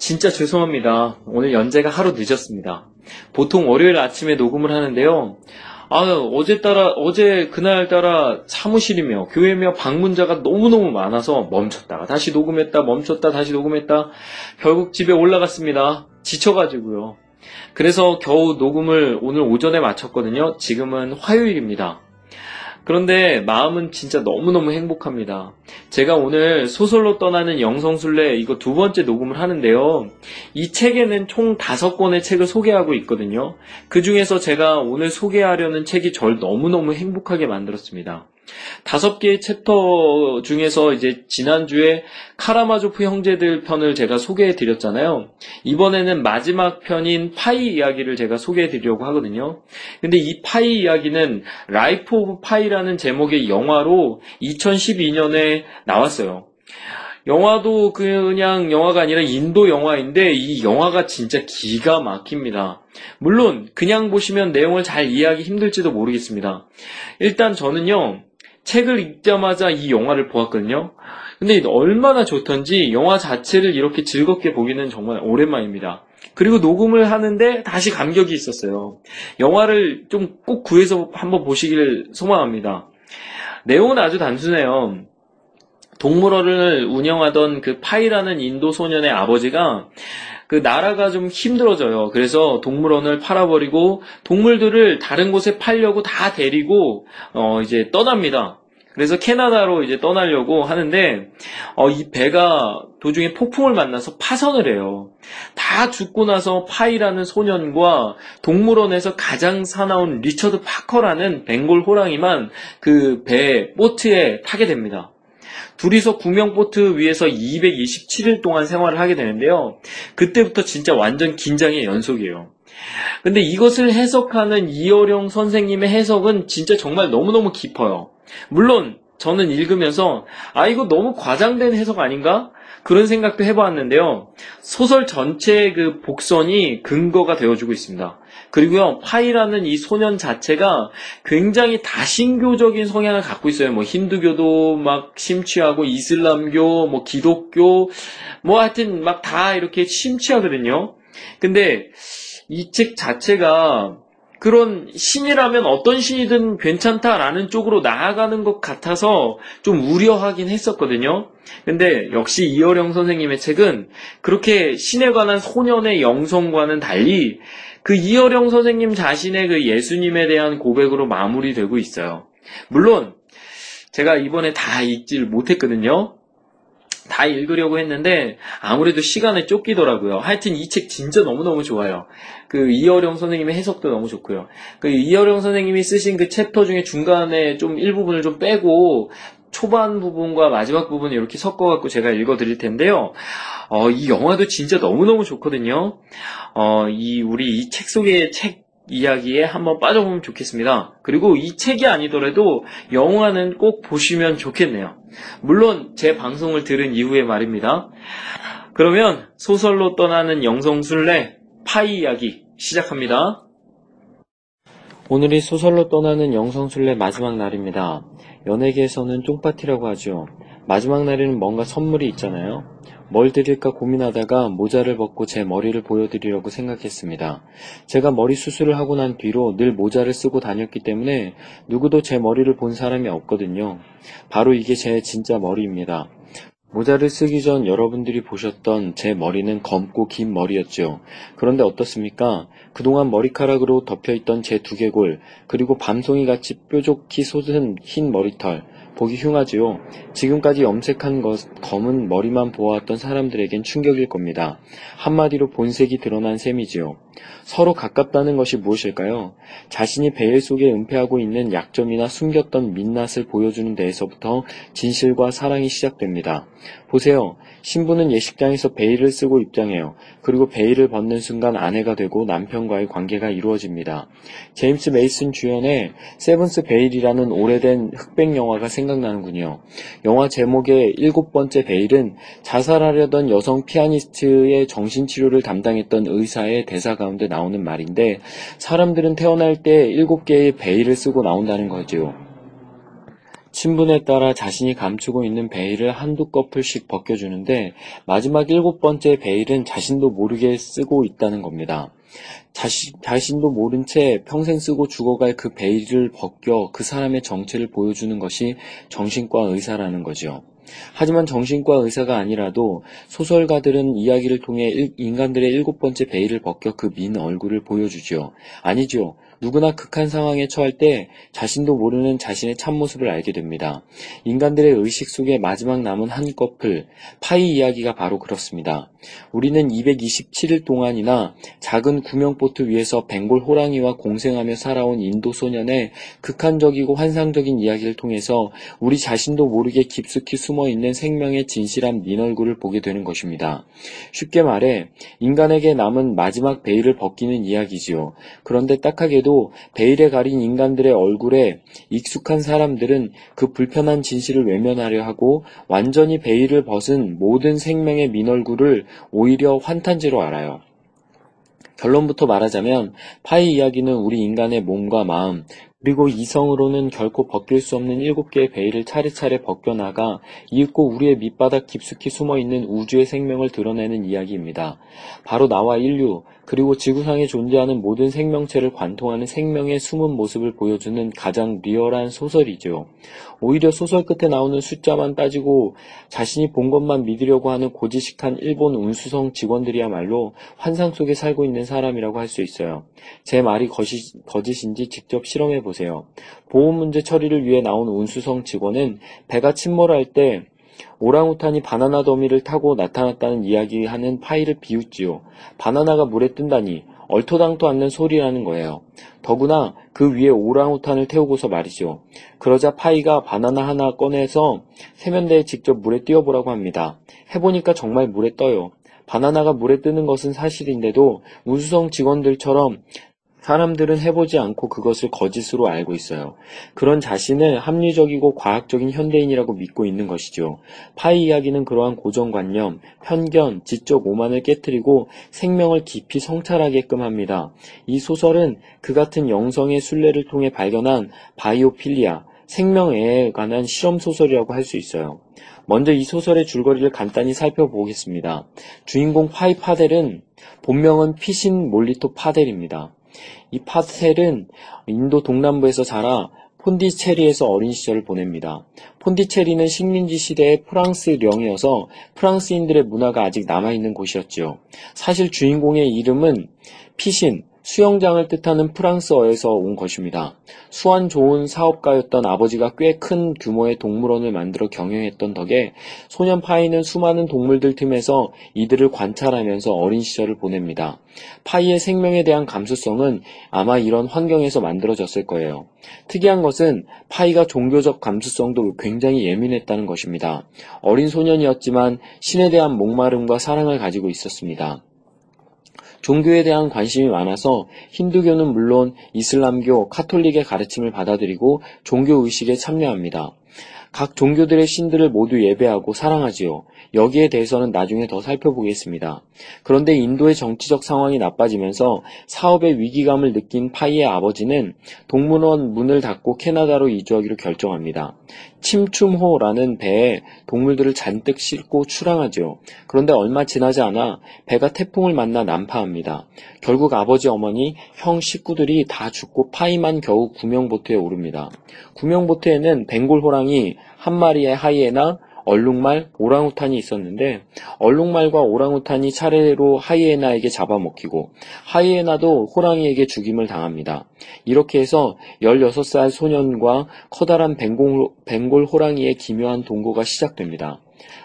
진짜 죄송합니다. 오늘 연재가 하루 늦었습니다. 보통 월요일 아침에 녹음을 하는데요. 아, 어제 따라, 어제 그날 따라 사무실이며 교회며 방문자가 너무너무 많아서 멈췄다가 다시 녹음했다, 멈췄다, 다시 녹음했다. 결국 집에 올라갔습니다. 지쳐가지고요. 그래서 겨우 녹음을 오늘 오전에 마쳤거든요. 지금은 화요일입니다. 그런데 마음은 진짜 너무너무 행복합니다. 제가 오늘 소설로 떠나는 영성순례 이거 두 번째 녹음을 하는데요. 이 책에는 총 다섯 권의 책을 소개하고 있거든요. 그 중에서 제가 오늘 소개하려는 책이 절 너무너무 행복하게 만들었습니다. 다섯 개의 챕터 중에서 이제 지난주에 카라마조프 형제들 편을 제가 소개해 드렸잖아요. 이번에는 마지막 편인 파이 이야기를 제가 소개해 드리려고 하거든요. 근데 이 파이 이야기는 Life of Pi라는 제목의 영화로 2012년에 나왔어요. 영화도 그냥 영화가 아니라 인도 영화인데 이 영화가 진짜 기가 막힙니다. 물론 그냥 보시면 내용을 잘 이해하기 힘들지도 모르겠습니다. 일단 저는요. 책을 읽자마자 이 영화를 보았거든요. 근데 얼마나 좋던지 영화 자체를 이렇게 즐겁게 보기는 정말 오랜만입니다. 그리고 녹음을 하는데 다시 감격이 있었어요. 영화를 좀 꼭 구해서 한번 보시길 소망합니다. 내용은 아주 단순해요. 동물원을 운영하던 그 파이라는 인도 소년의 아버지가 그 나라가 좀 힘들어져요. 그래서 동물원을 팔아버리고 동물들을 다른 곳에 팔려고 다 데리고 어 이제 떠납니다. 그래서 캐나다로 이제 떠나려고 하는데 어, 이 배가 도중에 폭풍을 만나서 파선을 해요. 다 죽고 나서 파이라는 소년과 동물원에서 가장 사나운 리처드 파커라는 벵골 호랑이만 그 배 보트에 타게 됩니다. 둘이서 구명보트 위에서 227일 동안 생활을 하게 되는데요. 그때부터 진짜 완전 긴장의 연속이에요. 근데 이것을 해석하는 이어령 선생님의 해석은 진짜 정말 너무너무 깊어요. 물론 저는 읽으면서 아 이거 너무 과장된 해석 아닌가? 그런 생각도 해보았는데요. 소설 전체의 그 복선이 근거가 되어주고 있습니다. 그리고요, 파이라는 이 소년 자체가 굉장히 다신교적인 성향을 갖고 있어요. 뭐 힌두교도 막 심취하고 이슬람교, 뭐 기독교, 뭐 하여튼 막 다 이렇게 심취하거든요. 근데 이 책 자체가 그런 신이라면 어떤 신이든 괜찮다라는 쪽으로 나아가는 것 같아서 좀 우려하긴 했었거든요. 근데 역시 이어령 선생님의 책은 그렇게 신에 관한 소년의 영성과는 달리 그 이어령 선생님 자신의 그 예수님에 대한 고백으로 마무리되고 있어요. 물론 제가 이번에 다 읽지를 못했거든요. 다 읽으려고 했는데 아무래도 시간에 쫓기더라고요. 하여튼 이 책 진짜 너무너무 좋아요. 그 이어령 선생님의 해석도 너무 좋고요. 그 이어령 선생님이 쓰신 그 챕터 중에 중간에 좀 일부분을 좀 빼고 초반 부분과 마지막 부분 이렇게 섞어갖고 제가 읽어드릴 텐데요. 어, 이 영화도 진짜 너무너무 좋거든요. 어, 이, 우리 이 책 속의 책 이야기에 한번 빠져보면 좋겠습니다. 그리고 이 책이 아니더라도 영화는 꼭 보시면 좋겠네요. 물론 제 방송을 들은 이후의 말입니다. 그러면 소설로 떠나는 영성순례 파이 이야기 시작합니다. 오늘이 소설로 떠나는 영성순례 마지막 날입니다. 연예계에서는 쫑파티라고 하죠. 마지막 날에는 뭔가 선물이 있잖아요. 뭘 드릴까 고민하다가 모자를 벗고 제 머리를 보여드리려고 생각했습니다. 제가 머리 수술을 하고 난 뒤로 늘 모자를 쓰고 다녔기 때문에 누구도 제 머리를 본 사람이 없거든요. 바로 이게 제 진짜 머리입니다. 모자를 쓰기 전 여러분들이 보셨던 제 머리는 검고 긴 머리였죠. 그런데 어떻습니까? 그동안 머리카락으로 덮여있던 제 두개골, 그리고 밤송이 같이 뾰족히 솟은 흰 머리털, 보기 흉하지요. 지금까지 염색한 것, 검은 머리만 보아왔던 사람들에겐 충격일 겁니다. 한마디로 본색이 드러난 셈이지요. 서로 가깝다는 것이 무엇일까요? 자신이 베일 속에 은폐하고 있는 약점이나 숨겼던 민낯을 보여주는 데에서부터 진실과 사랑이 시작됩니다. 보세요. 신부는 예식장에서 베일을 쓰고 입장해요. 그리고 베일을 벗는 순간 아내가 되고 남편과의 관계가 이루어집니다. 제임스 메이슨 주연의 Seventh Veil이라는 오래된 흑백 영화가 생각나는군요. 영화 제목의 일곱 번째 베일은 자살하려던 여성 피아니스트의 정신치료를 담당했던 의사의 대사 가 운데 나오는 말인데 사람들은 태어날 때 일곱 개의 베일을 쓰고 나온다는 거지요. 신분에 따라 자신이 감추고 있는 베일을 한두 꺼풀씩 벗겨주는데 마지막 일곱 번째 베일은 자신도 모르게 쓰고 있다는 겁니다. 자시, 자신도 모른 채 평생 쓰고 죽어갈 그 베일을 벗겨 그 사람의 정체를 보여주는 것이 정신과 의사라는 거죠. 하지만 정신과 의사가 아니라도 소설가들은 이야기를 통해 인간들의 일곱 번째 베일을 벗겨 그 민 얼굴을 보여주죠. 아니죠. 누구나 극한 상황에 처할 때 자신도 모르는 자신의 참모습을 알게 됩니다. 인간들의 의식 속에 마지막 남은 한 커플, 파이 이야기가 바로 그렇습니다. 우리는 227일 동안이나 작은 구명보트 위에서 벵골 호랑이와 공생하며 살아온 인도 소년의 극한적이고 환상적인 이야기를 통해서 우리 자신도 모르게 깊숙이 숨어 있는 생명의 진실한 민 얼굴을 보게 되는 것입니다. 쉽게 말해 인간에게 남은 마지막 베일을 벗기는 이야기지요. 그런데 딱하게도 그래도 베일에 가린 인간들의 얼굴에 익숙한 사람들은 그 불편한 진실을 외면하려 하고 완전히 베일을 벗은 모든 생명의 민얼굴을 오히려 환탄지로 알아요. 결론부터 말하자면 파이 이야기는 우리 인간의 몸과 마음, 그리고 이성으로는 결코 벗길 수 없는 일곱 개의 베일을 차례차례 벗겨나가 이윽고 우리의 밑바닥 깊숙이 숨어있는 우주의 생명을 드러내는 이야기입니다. 바로 나와 인류, 그리고 지구상에 존재하는 모든 생명체를 관통하는 생명의 숨은 모습을 보여주는 가장 리얼한 소설이죠. 오히려 소설 끝에 나오는 숫자만 따지고 자신이 본 것만 믿으려고 하는 고지식한 일본 운수성 직원들이야말로 환상 속에 살고 있는 사람이라고 할 수 있어요. 제 말이 거짓, 거짓인지 직접 실험해 보세요. 보험 문제 처리를 위해 나온 운수성 직원은 배가 침몰할 때 오랑우탄이 바나나 더미를 타고 나타났다는 이야기하는 파이를 비웃지요. 바나나가 물에 뜬다니 얼토당토 않는 소리라는 거예요. 더구나 그 위에 오랑우탄을 태우고서 말이죠. 그러자 파이가 바나나 하나 꺼내서 세면대에 직접 물에 띄워보라고 합니다. 해보니까 정말 물에 떠요. 바나나가 물에 뜨는 것은 사실인데도 우수성 직원들처럼 사람들은 해보지 않고 그것을 거짓으로 알고 있어요. 그런 자신을 합리적이고 과학적인 현대인이라고 믿고 있는 것이죠. 파이 이야기는 그러한 고정관념, 편견, 지적 오만을 깨뜨리고 생명을 깊이 성찰하게끔 합니다. 이 소설은 그 같은 영성의 순례를 통해 발견한 바이오필리아, 생명에 관한 실험 소설이라고 할 수 있어요. 먼저 이 소설의 줄거리를 간단히 살펴보겠습니다. 주인공 파이 파델은 본명은 피신 몰리토 파델입니다. 이 파텔은 인도 동남부에서 자라 폰디체리에서 어린 시절을 보냅니다. 폰디체리는 식민지 시대의 프랑스령이어서 프랑스인들의 문화가 아직 남아있는 곳이었지요. 사실 주인공의 이름은 피신, 수영장을 뜻하는 프랑스어에서 온 것입니다. 수완 좋은 사업가였던 아버지가 꽤 큰 규모의 동물원을 만들어 경영했던 덕에 소년 파이는 수많은 동물들 틈에서 이들을 관찰하면서 어린 시절을 보냅니다. 파이의 생명에 대한 감수성은 아마 이런 환경에서 만들어졌을 거예요. 특이한 것은 파이가 종교적 감수성도 굉장히 예민했다는 것입니다. 어린 소년이었지만 신에 대한 목마름과 사랑을 가지고 있었습니다. 종교에 대한 관심이 많아서 힌두교는 물론 이슬람교, 카톨릭의 가르침을 받아들이고 종교 의식에 참여합니다. 각 종교들의 신들을 모두 예배하고 사랑하지요. 여기에 대해서는 나중에 더 살펴보겠습니다. 그런데 인도의 정치적 상황이 나빠지면서 사업의 위기감을 느낀 파이의 아버지는 동물원 문을 닫고 캐나다로 이주하기로 결정합니다. 침춤호라는 배에 동물들을 잔뜩 싣고 출항하죠. 그런데 얼마 지나지 않아 배가 태풍을 만나 난파합니다. 결국 아버지 어머니, 형 식구들이 다 죽고 파이만 겨우 구명보트에 오릅니다. 구명보트에는 벵골 호랑이, 한 마리의 하이에나, 얼룩말, 오랑우탄이 있었는데 얼룩말과 오랑우탄이 차례로 하이에나에게 잡아먹히고 하이에나도 호랑이에게 죽임을 당합니다. 이렇게 해서 16살 소년과 커다란 벵골, 벵골 호랑이의 기묘한 동거가 시작됩니다.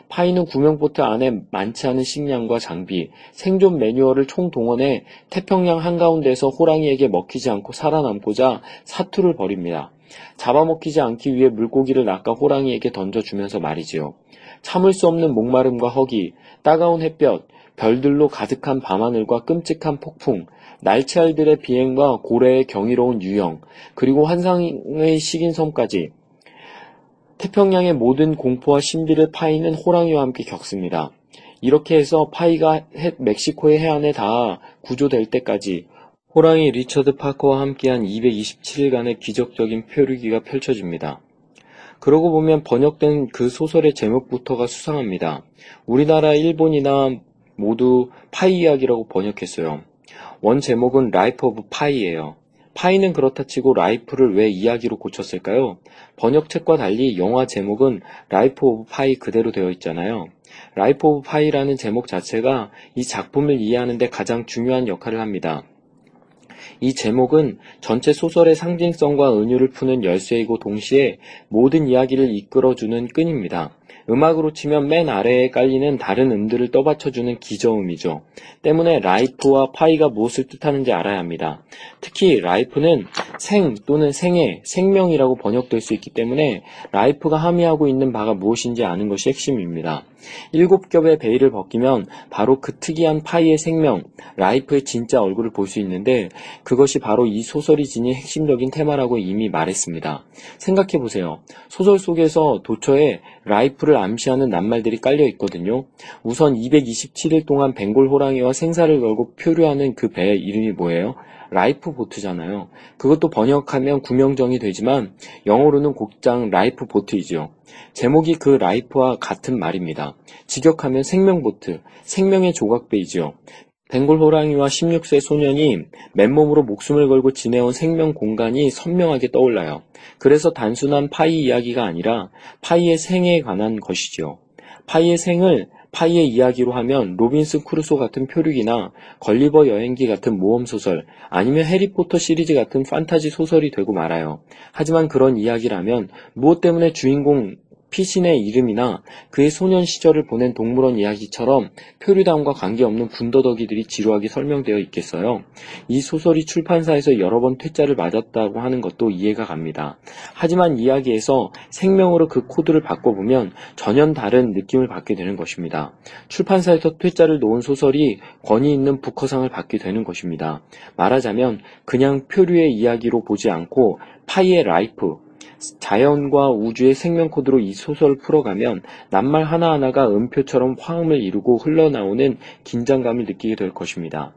파이는 구명보트 안에 많지 않은 식량과 장비, 생존 매뉴얼을 총동원해 태평양 한가운데서 호랑이에게 먹히지 않고 살아남고자 사투를 벌입니다. 잡아먹히지 않기 위해 물고기를 낚아 호랑이에게 던져주면서 말이지요. 참을 수 없는 목마름과 허기, 따가운 햇볕, 별들로 가득한 밤하늘과 끔찍한 폭풍, 날치알들의 비행과 고래의 경이로운 유형, 그리고 환상의 식인 섬까지 태평양의 모든 공포와 신비를 파이는 호랑이와 함께 겪습니다. 이렇게 해서 파이가 멕시코의 해안에 닿아 구조될 때까지 호랑이 리처드 파커와 함께한 227일간의 기적적인 표류기가 펼쳐집니다. 그러고 보면 번역된 그 소설의 제목부터가 수상합니다. 우리나라, 일본이나 모두 파이 이야기라고 번역했어요. 원 제목은 Life of Pi예요. 파이는 그렇다 치고 life를 왜 이야기로 고쳤을까요? 번역책과 달리 영화 제목은 Life of Pi 그대로 되어 있잖아요. Life of Pi라는 제목 자체가 이 작품을 이해하는데 가장 중요한 역할을 합니다. 이 제목은 전체 소설의 상징성과 은유를 푸는 열쇠이고 동시에 모든 이야기를 이끌어주는 끈입니다. 음악으로 치면 맨 아래에 깔리는 다른 음들을 떠받쳐주는 기저음이죠. 때문에 life와 파이가 무엇을 뜻하는지 알아야 합니다. 특히 life는 생 또는 생애, 생명이라고 번역될 수 있기 때문에 life가 함의하고 있는 바가 무엇인지 아는 것이 핵심입니다. 일곱 겹의 베일을 벗기면 바로 그 특이한 파이의 생명, life의 진짜 얼굴을 볼 수 있는데 그것이 바로 이 소설이 지닌 핵심적인 테마라고 이미 말했습니다. 생각해 보세요. 소설 속에서 도처에 life를 암시하는 낱말들이 깔려 있거든요. 우선 227일 동안 벵골 호랑이와 생사를 걸고 표류하는 그 배의 이름이 뭐예요? lifeboat잖아요. 그것도 번역하면 구명정이 되지만 영어로는 곧장 lifeboat이죠. 제목이 그 life와 같은 말입니다. 직역하면 생명보트, 생명의 조각배이지요. 벵골 호랑이와 16세 소년이 맨몸으로 목숨을 걸고 지내온 생명 공간이 선명하게 떠올라요. 그래서 단순한 파이 이야기가 아니라 파이의 생에 관한 것이지요. 파이의 생을 파이의 이야기로 하면 로빈슨 크루소 같은 표류기나 걸리버 여행기 같은 모험 소설 아니면 해리포터 시리즈 같은 판타지 소설이 되고 말아요. 하지만 그런 이야기라면 무엇 때문에 주인공 피신의 이름이나 그의 소년 시절을 보낸 동물원 이야기처럼 표류담과 관계없는 군더더기들이 지루하게 설명되어 있겠어요. 이 소설이 출판사에서 여러 번 퇴짜를 맞았다고 하는 것도 이해가 갑니다. 하지만 이야기에서 생명으로 그 코드를 바꿔보면 전혀 다른 느낌을 받게 되는 것입니다. 출판사에서 퇴짜를 놓은 소설이 권위 있는 북커상을 받게 되는 것입니다. 말하자면 그냥 표류의 이야기로 보지 않고 파이의 life, 자연과 우주의 생명 코드로 이 소설을 풀어가면 낱말 하나하나가 음표처럼 화음을 이루고 흘러나오는 긴장감을 느끼게 될 것입니다.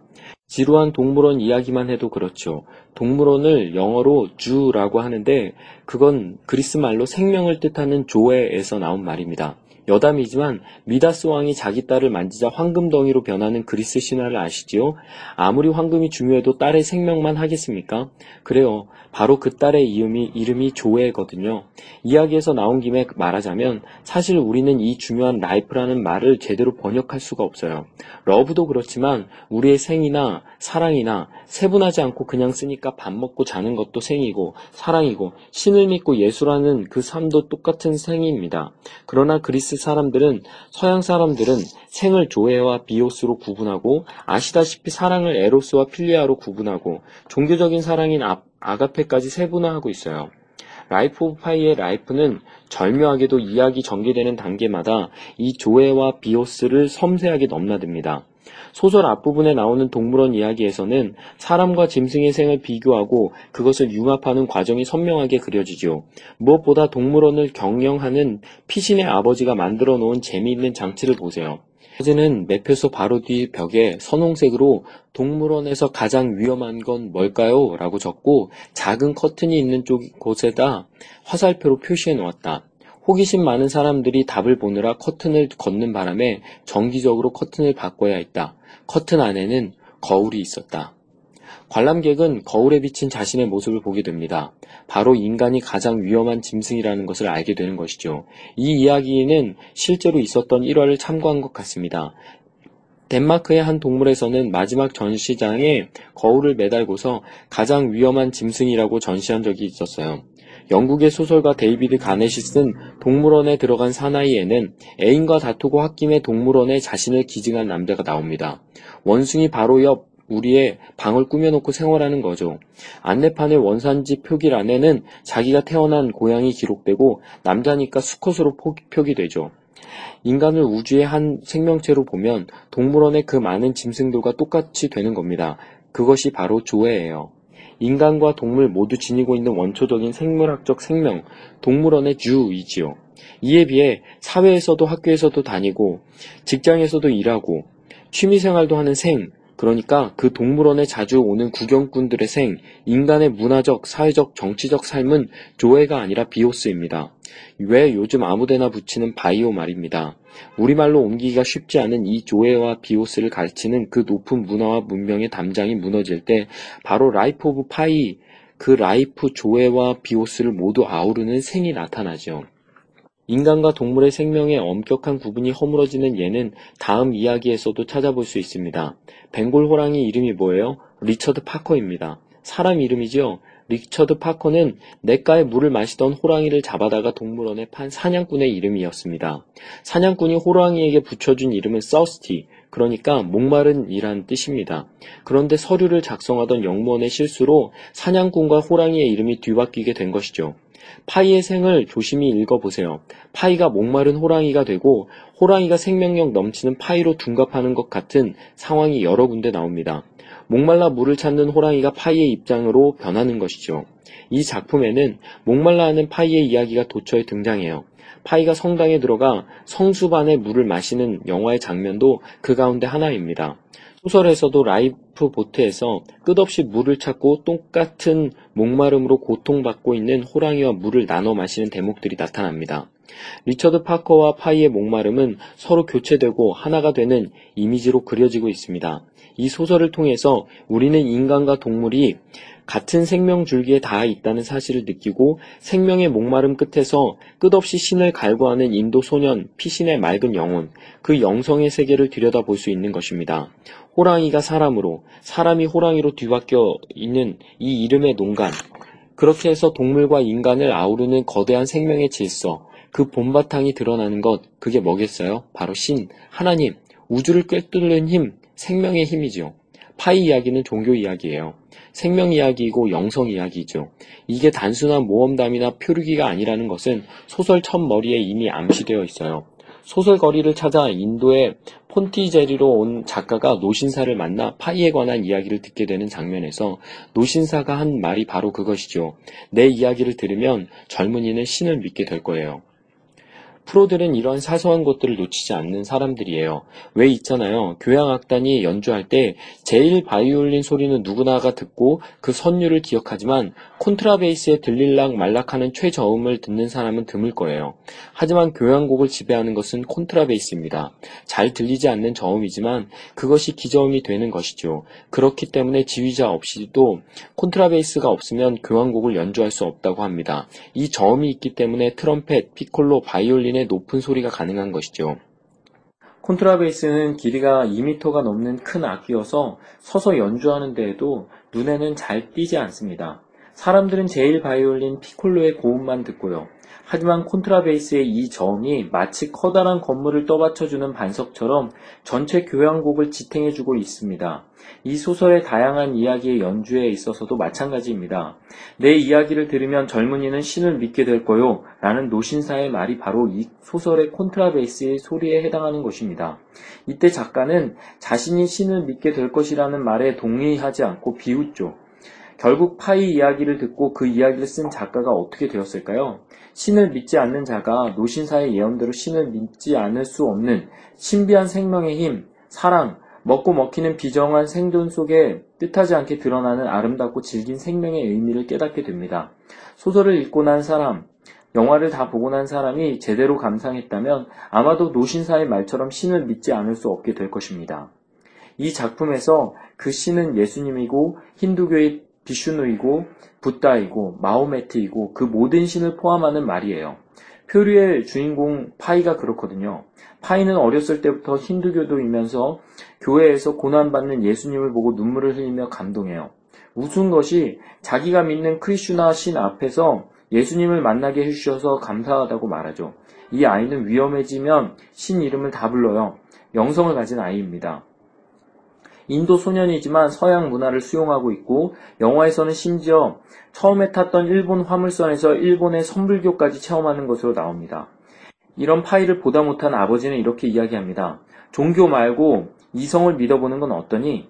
지루한 동물원 이야기만 해도 그렇죠. 동물원을 영어로 zoo라고 하는데 그건 그리스 말로 생명을 뜻하는 조에에서 나온 말입니다. 여담이지만 미다스 왕이 자기 딸을 만지자 황금덩이로 변하는 그리스 신화를 아시지요? 아무리 황금이 중요해도 딸의 생명만 하겠습니까? 그래요. 바로 그 딸의 이름이, 이름이 조에거든요. 이야기에서 나온 김에 말하자면 사실 우리는 이 중요한 life라는 말을 제대로 번역할 수가 없어요. love도 그렇지만 우리의 생이나 사랑이나 세분하지 않고 그냥 쓰니까 밥 먹고 자는 것도 생이고 사랑이고 신을 믿고 예술하는 그 삶도 똑같은 생입니다. 그러나 그리스 사람들은 서양 사람들은 생을 조에와 비오스로 구분하고 아시다시피 사랑을 에로스와 필리아로 구분하고 종교적인 사랑인 아, 아가페까지 세분화하고 있어요. Life of Pi의 life는 절묘하게도 이야기 전개되는 단계마다 이 조에와 비오스를 섬세하게 넘나듭니다. 소설 앞부분에 나오는 동물원 이야기에서는 사람과 짐승의 생을 비교하고 그것을 융합하는 과정이 선명하게 그려지죠. 무엇보다 동물원을 경영하는 피신의 아버지가 만들어 놓은 재미있는 장치를 보세요. 사진은 매표소 바로 뒤 벽에 선홍색으로 동물원에서 가장 위험한 건 뭘까요? 라고 적고 작은 커튼이 있는 쪽 곳에다 화살표로 표시해 놓았다. 호기심 많은 사람들이 답을 보느라 커튼을 걷는 바람에 정기적으로 커튼을 바꿔야 했다. 커튼 안에는 거울이 있었다. 관람객은 거울에 비친 자신의 모습을 보게 됩니다. 바로 인간이 가장 위험한 짐승이라는 것을 알게 되는 것이죠. 이 이야기는 실제로 있었던 일화를 참고한 것 같습니다. 덴마크의 한 동물원에서는 마지막 전시장에 거울을 매달고서 가장 위험한 짐승이라고 전시한 적이 있었어요. 영국의 소설가 데이비드 가넷이 쓴 동물원에 들어간 사나이에는 애인과 다투고 홧김에 동물원에 자신을 기증한 남자가 나옵니다. 원숭이 바로 옆 우리의 방을 꾸며놓고 생활하는 거죠. 안내판의 원산지 표기란에는 자기가 태어난 고향이 기록되고 남자니까 수컷으로 표기되죠. 인간을 우주의 한 생명체로 보면 동물원의 그 많은 짐승들과 똑같이 되는 겁니다. 그것이 바로 조회예요. 인간과 동물 모두 지니고 있는 원초적인 생물학적 생명, 동물원의 주이지요. 이에 비해 사회에서도 학교에서도 다니고 직장에서도 일하고 취미생활도 하는 생, 그러니까 그 동물원에 자주 오는 구경꾼들의 생, 인간의 문화적, 사회적, 정치적 삶은 조에가 아니라 비오스입니다. 왜 요즘 아무데나 붙이는 바이오 말입니다. 우리말로 옮기기가 쉽지 않은 이 조에와 비오스를 가르는 그 높은 문화와 문명의 담장이 무너질 때 바로 Life of Pi, 그 life 조에와 비오스를 모두 아우르는 생이 나타나죠. 인간과 동물의 생명의 엄격한 구분이 허물어지는 예는 다음 이야기에서도 찾아볼 수 있습니다. 벵골 호랑이 이름이 뭐예요? 리처드 파커입니다. 사람 이름이죠. 리처드 파커는 냇가에 물을 마시던 호랑이를 잡아다가 동물원에 판 사냥꾼의 이름이었습니다. 사냥꾼이 호랑이에게 붙여준 이름은 Thirsty, 그러니까 목마른이란 뜻입니다. 그런데 서류를 작성하던 역무원의 실수로 사냥꾼과 호랑이의 이름이 뒤바뀌게 된 것이죠. 파이의 생을 조심히 읽어보세요. 파이가 목마른 호랑이가 되고 호랑이가 생명력 넘치는 파이로 둔갑하는 것 같은 상황이 여러 군데 나옵니다. 목말라 물을 찾는 호랑이가 파이의 입장으로 변하는 것이죠. 이 작품에는 목말라 하는 파이의 이야기가 도처에 등장해요. 파이가 성당에 들어가 성수반의 물을 마시는 영화의 장면도 그 가운데 하나입니다. 소설에서도 lifeboat에서 끝없이 물을 찾고 똑같은 목마름으로 고통받고 있는 호랑이와 물을 나눠 마시는 대목들이 나타납니다. 리처드 파커와 파이의 목마름은 서로 교체되고 하나가 되는 이미지로 그려지고 있습니다. 이 소설을 통해서 우리는 인간과 동물이 같은 생명 줄기에 닿아 있다는 사실을 느끼고 생명의 목마름 끝에서 끝없이 신을 갈구하는 인도 소년 피신의 맑은 영혼, 그 영성의 세계를 들여다볼 수 있는 것입니다. 호랑이가 사람으로, 사람이 호랑이로 뒤바뀌어 있는 이 이름의 농간, 그렇게 해서 동물과 인간을 아우르는 거대한 생명의 질서, 그 본바탕이 드러나는 것, 그게 뭐겠어요? 바로 신, 하나님, 우주를 꿰뚫는 힘, 생명의 힘이지요. 파이 이야기는 종교 이야기예요. 생명 이야기이고 영성 이야기죠. 이게 단순한 모험담이나 표류기가 아니라는 것은 소설 첫 머리에 이미 암시되어 있어요. 소설 거리를 찾아 인도의 폰티제리로 온 작가가 노신사를 만나 파이에 관한 이야기를 듣게 되는 장면에서 노신사가 한 말이 바로 그것이죠. 내 이야기를 들으면 젊은이는 신을 믿게 될 거예요. 프로들은 이런 사소한 것들을 놓치지 않는 사람들이에요. 왜 있잖아요. 교향악단이 연주할 때 제일 바이올린 소리는 누구나가 듣고 그 선율을 기억하지만 콘트라베이스에 들릴락 말락하는 최저음을 듣는 사람은 드물 거예요. 하지만 교향곡을 지배하는 것은 콘트라베이스입니다. 잘 들리지 않는 저음이지만 그것이 기저음이 되는 것이죠. 그렇기 때문에 지휘자 없이도 콘트라베이스가 없으면 교향곡을 연주할 수 없다고 합니다. 이 저음이 있기 때문에 트럼펫, 피콜로, 바이올린의 기준의 높은 소리가 가능한 것이죠. 콘트라베이스는 길이가 2m가 넘는 큰 악기여서 서서 연주하는 데에도 눈에는 잘 띄지 않습니다. 사람들은 제일 바이올린 피콜로의 고음만 듣고요. 하지만 콘트라베이스의 이 저음이 마치 커다란 건물을 떠받쳐주는 반석처럼 전체 교향곡을 지탱해주고 있습니다. 이 소설의 다양한 이야기의 연주에 있어서도 마찬가지입니다. 내 이야기를 들으면 젊은이는 신을 믿게 될 거요. 라는 노신사의 말이 바로 이 소설의 콘트라베이스의 소리에 해당하는 것입니다. 이때 작가는 자신이 신을 믿게 될 것이라는 말에 동의하지 않고 비웃죠. 결국 파이 이야기를 듣고 그 이야기를 쓴 작가가 어떻게 되었을까요? 신을 믿지 않는 자가 노신사의 예언대로 신을 믿지 않을 수 없는 신비한 생명의 힘, 사랑, 먹고 먹히는 비정한 생존 속에 뜻하지 않게 드러나는 아름답고 질긴 생명의 의미를 깨닫게 됩니다. 소설을 읽고 난 사람, 영화를 다 보고 난 사람이 제대로 감상했다면 아마도 노신사의 말처럼 신을 믿지 않을 수 없게 될 것입니다. 이 작품에서 그 신은 예수님이고 힌두교의 비슈누이고 붓다이고 마호메트이고 그 모든 신을 포함하는 말이에요. 표류의 주인공 파이가 그렇거든요. 파이는 어렸을 때부터 힌두교도이면서 교회에서 고난받는 예수님을 보고 눈물을 흘리며 감동해요. 우스운 것이 자기가 믿는 크리슈나 신 앞에서 예수님을 만나게 해주셔서 감사하다고 말하죠. 이 아이는 위험해지면 신 이름을 다 불러요. 영성을 가진 아이입니다. 인도 소년이지만 서양 문화를 수용하고 있고 영화에서는 심지어 처음에 탔던 일본 화물선에서 일본의 선불교까지 체험하는 것으로 나옵니다. 이런 파일을 보다 못한 아버지는 이렇게 이야기합니다. 종교 말고 이성을 믿어보는 건 어떠니?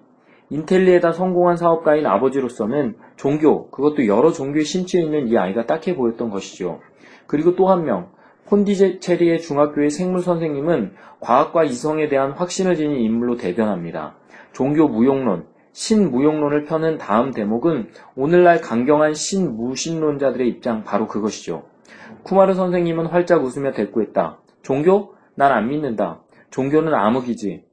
인텔리에다 성공한 사업가인 아버지로서는 종교, 그것도 여러 종교에 심취해 있는 이 아이가 딱해 보였던 것이죠. 그리고 또 한 명, 폰디체리의 중학교의 생물 선생님은 과학과 이성에 대한 확신을 지닌 인물로 대변합니다. 종교 무용론, 신무용론을 펴는 다음 대목은 오늘날 강경한 신무신론자들의 입장 바로 그것이죠. 쿠마르 선생님은 활짝 웃으며 대꾸했다. 종교? 난 안 믿는다. 종교는 암흑이지.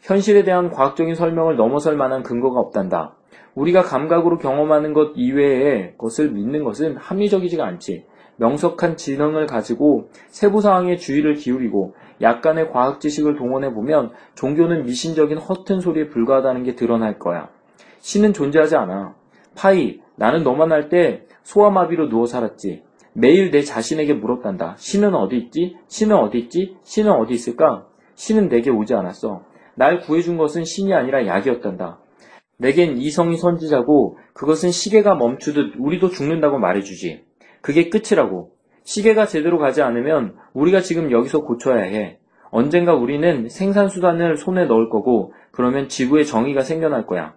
현실에 대한 과학적인 설명을 넘어설 만한 근거가 없단다. 우리가 감각으로 경험하는 것 이외의 것을 믿는 것은 합리적이지가 않지. 명석한 지능을 가지고 세부 사항에 주의를 기울이고 약간의 과학 지식을 동원해 보면 종교는 미신적인 허튼 소리에 불과하다는 게 드러날 거야. 신은 존재하지 않아. 파이, 나는 너만 할 때 소아마비로 누워 살았지. 매일 내 자신에게 물었단다. 신은 어디 있지? 신은 어디 있지? 신은 어디 있을까? 신은 내게 오지 않았어. 날 구해준 것은 신이 아니라 약이었단다. 내겐 이성이 선지자고 그것은 시계가 멈추듯 우리도 죽는다고 말해주지. 그게 끝이라고. 시계가 제대로 가지 않으면 우리가 지금 여기서 고쳐야 해. 언젠가 우리는 생산수단을 손에 넣을 거고 그러면 지구에 정의가 생겨날 거야.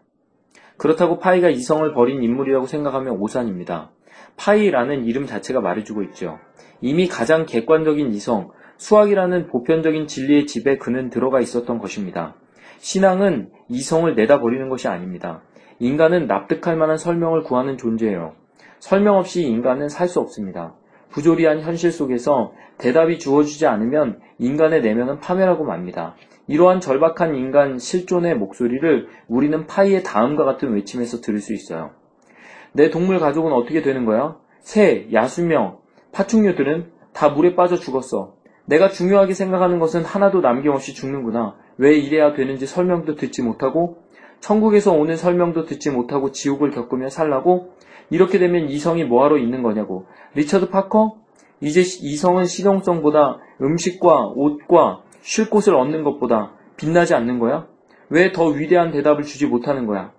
그렇다고 파이가 이성을 버린 인물이라고 생각하면 오산입니다. 파이라는 이름 자체가 말해주고 있죠. 이미 가장 객관적인 이성, 수학이라는 보편적인 진리의 집에 그는 들어가 있었던 것입니다. 신앙은 이성을 내다버리는 것이 아닙니다. 인간은 납득할 만한 설명을 구하는 존재예요. 설명 없이 인간은 살 수 없습니다. 부조리한 현실 속에서 대답이 주어지지 않으면 인간의 내면은 파멸하고 맙니다. 이러한 절박한 인간 실존의 목소리를 우리는 파이의 다음과 같은 외침에서 들을 수 있어요. 내 동물 가족은 어떻게 되는 거야? 새, 야수명, 파충류들은 다 물에 빠져 죽었어. 내가 중요하게 생각하는 것은 하나도 남김없이 죽는구나. 왜 이래야 되는지 설명도 듣지 못하고 천국에서 오는 설명도 듣지 못하고 지옥을 겪으며 살라고 이렇게 되면 이성이 뭐하러 있는 거냐고. 리처드 파커? 이제 이성은 실용성보다 음식과 옷과 쉴 곳을 얻는 것보다 빛나지 않는 거야? 왜 더 위대한 대답을 주지 못하는 거야?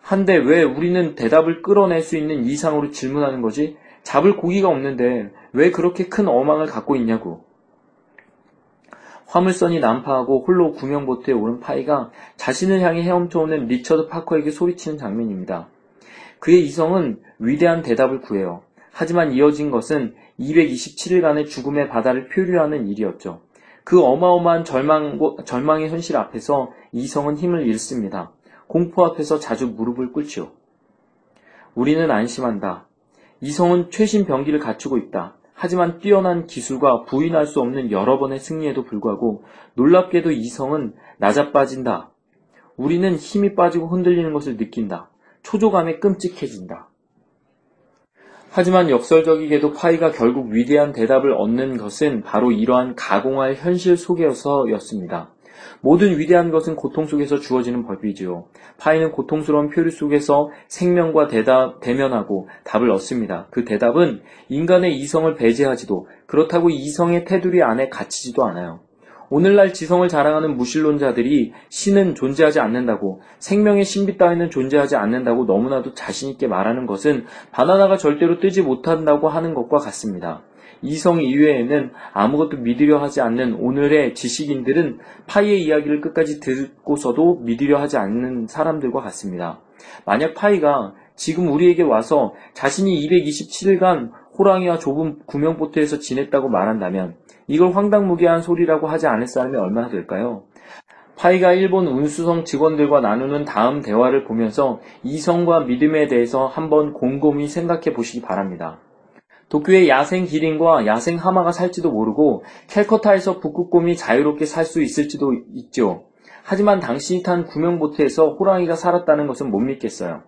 한데 왜 우리는 대답을 끌어낼 수 있는 이상으로 질문하는 거지? 잡을 고기가 없는데 왜 그렇게 큰 어망을 갖고 있냐고. 화물선이 난파하고 홀로 구명보트에 오른 파이가 자신을 향해 헤엄쳐오는 리처드 파커에게 소리치는 장면입니다. 그의 이성은 위대한 대답을 구해요. 하지만 이어진 것은 227일간의 죽음의 바다를 표류하는 일이었죠. 그 어마어마한 절망, 절망의 현실 앞에서 이성은 힘을 잃습니다. 공포 앞에서 자주 무릎을 꿇지요. 우리는 안심한다. 이성은 최신 병기를 갖추고 있다. 하지만 뛰어난 기술과 부인할 수 없는 여러 번의 승리에도 불구하고 놀랍게도 이성은 낮아빠진다. 우리는 힘이 빠지고 흔들리는 것을 느낀다. 초조감에 끔찍해진다. 하지만 역설적이게도 파이가 결국 위대한 대답을 얻는 것은 바로 이러한 가공할 현실 속에서였습니다. 모든 위대한 것은 고통 속에서 주어지는 법이지요. 파이는 고통스러운 표류 속에서 생명과 대답, 대면하고 답을 얻습니다. 그 대답은 인간의 이성을 배제하지도 그렇다고 이성의 테두리 안에 갇히지도 않아요. 오늘날 지성을 자랑하는 무신론자들이 신은 존재하지 않는다고 생명의 신비 따위는 존재하지 않는다고 너무나도 자신있게 말하는 것은 바나나가 절대로 뜨지 못한다고 하는 것과 같습니다. 이성 이외에는 아무것도 믿으려 하지 않는 오늘의 지식인들은 파이의 이야기를 끝까지 듣고서도 믿으려 하지 않는 사람들과 같습니다. 만약 파이가 지금 우리에게 와서 자신이 227일간 호랑이와 좁은 구명보트에서 지냈다고 말한다면 이걸 황당무계한 소리라고 하지 않을 사람이 얼마나 될까요? 파이가 일본 운수성 직원들과 나누는 다음 대화를 보면서 이성과 믿음에 대해서 한번 곰곰이 생각해 보시기 바랍니다. 도쿄의 야생 기린과 야생 하마가 살지도 모르고 캘커타에서 북극곰이 자유롭게 살 수 있을지도 있죠. 하지만 당신이 탄 구명보트에서 호랑이가 살았다는 것은 못 믿겠어요.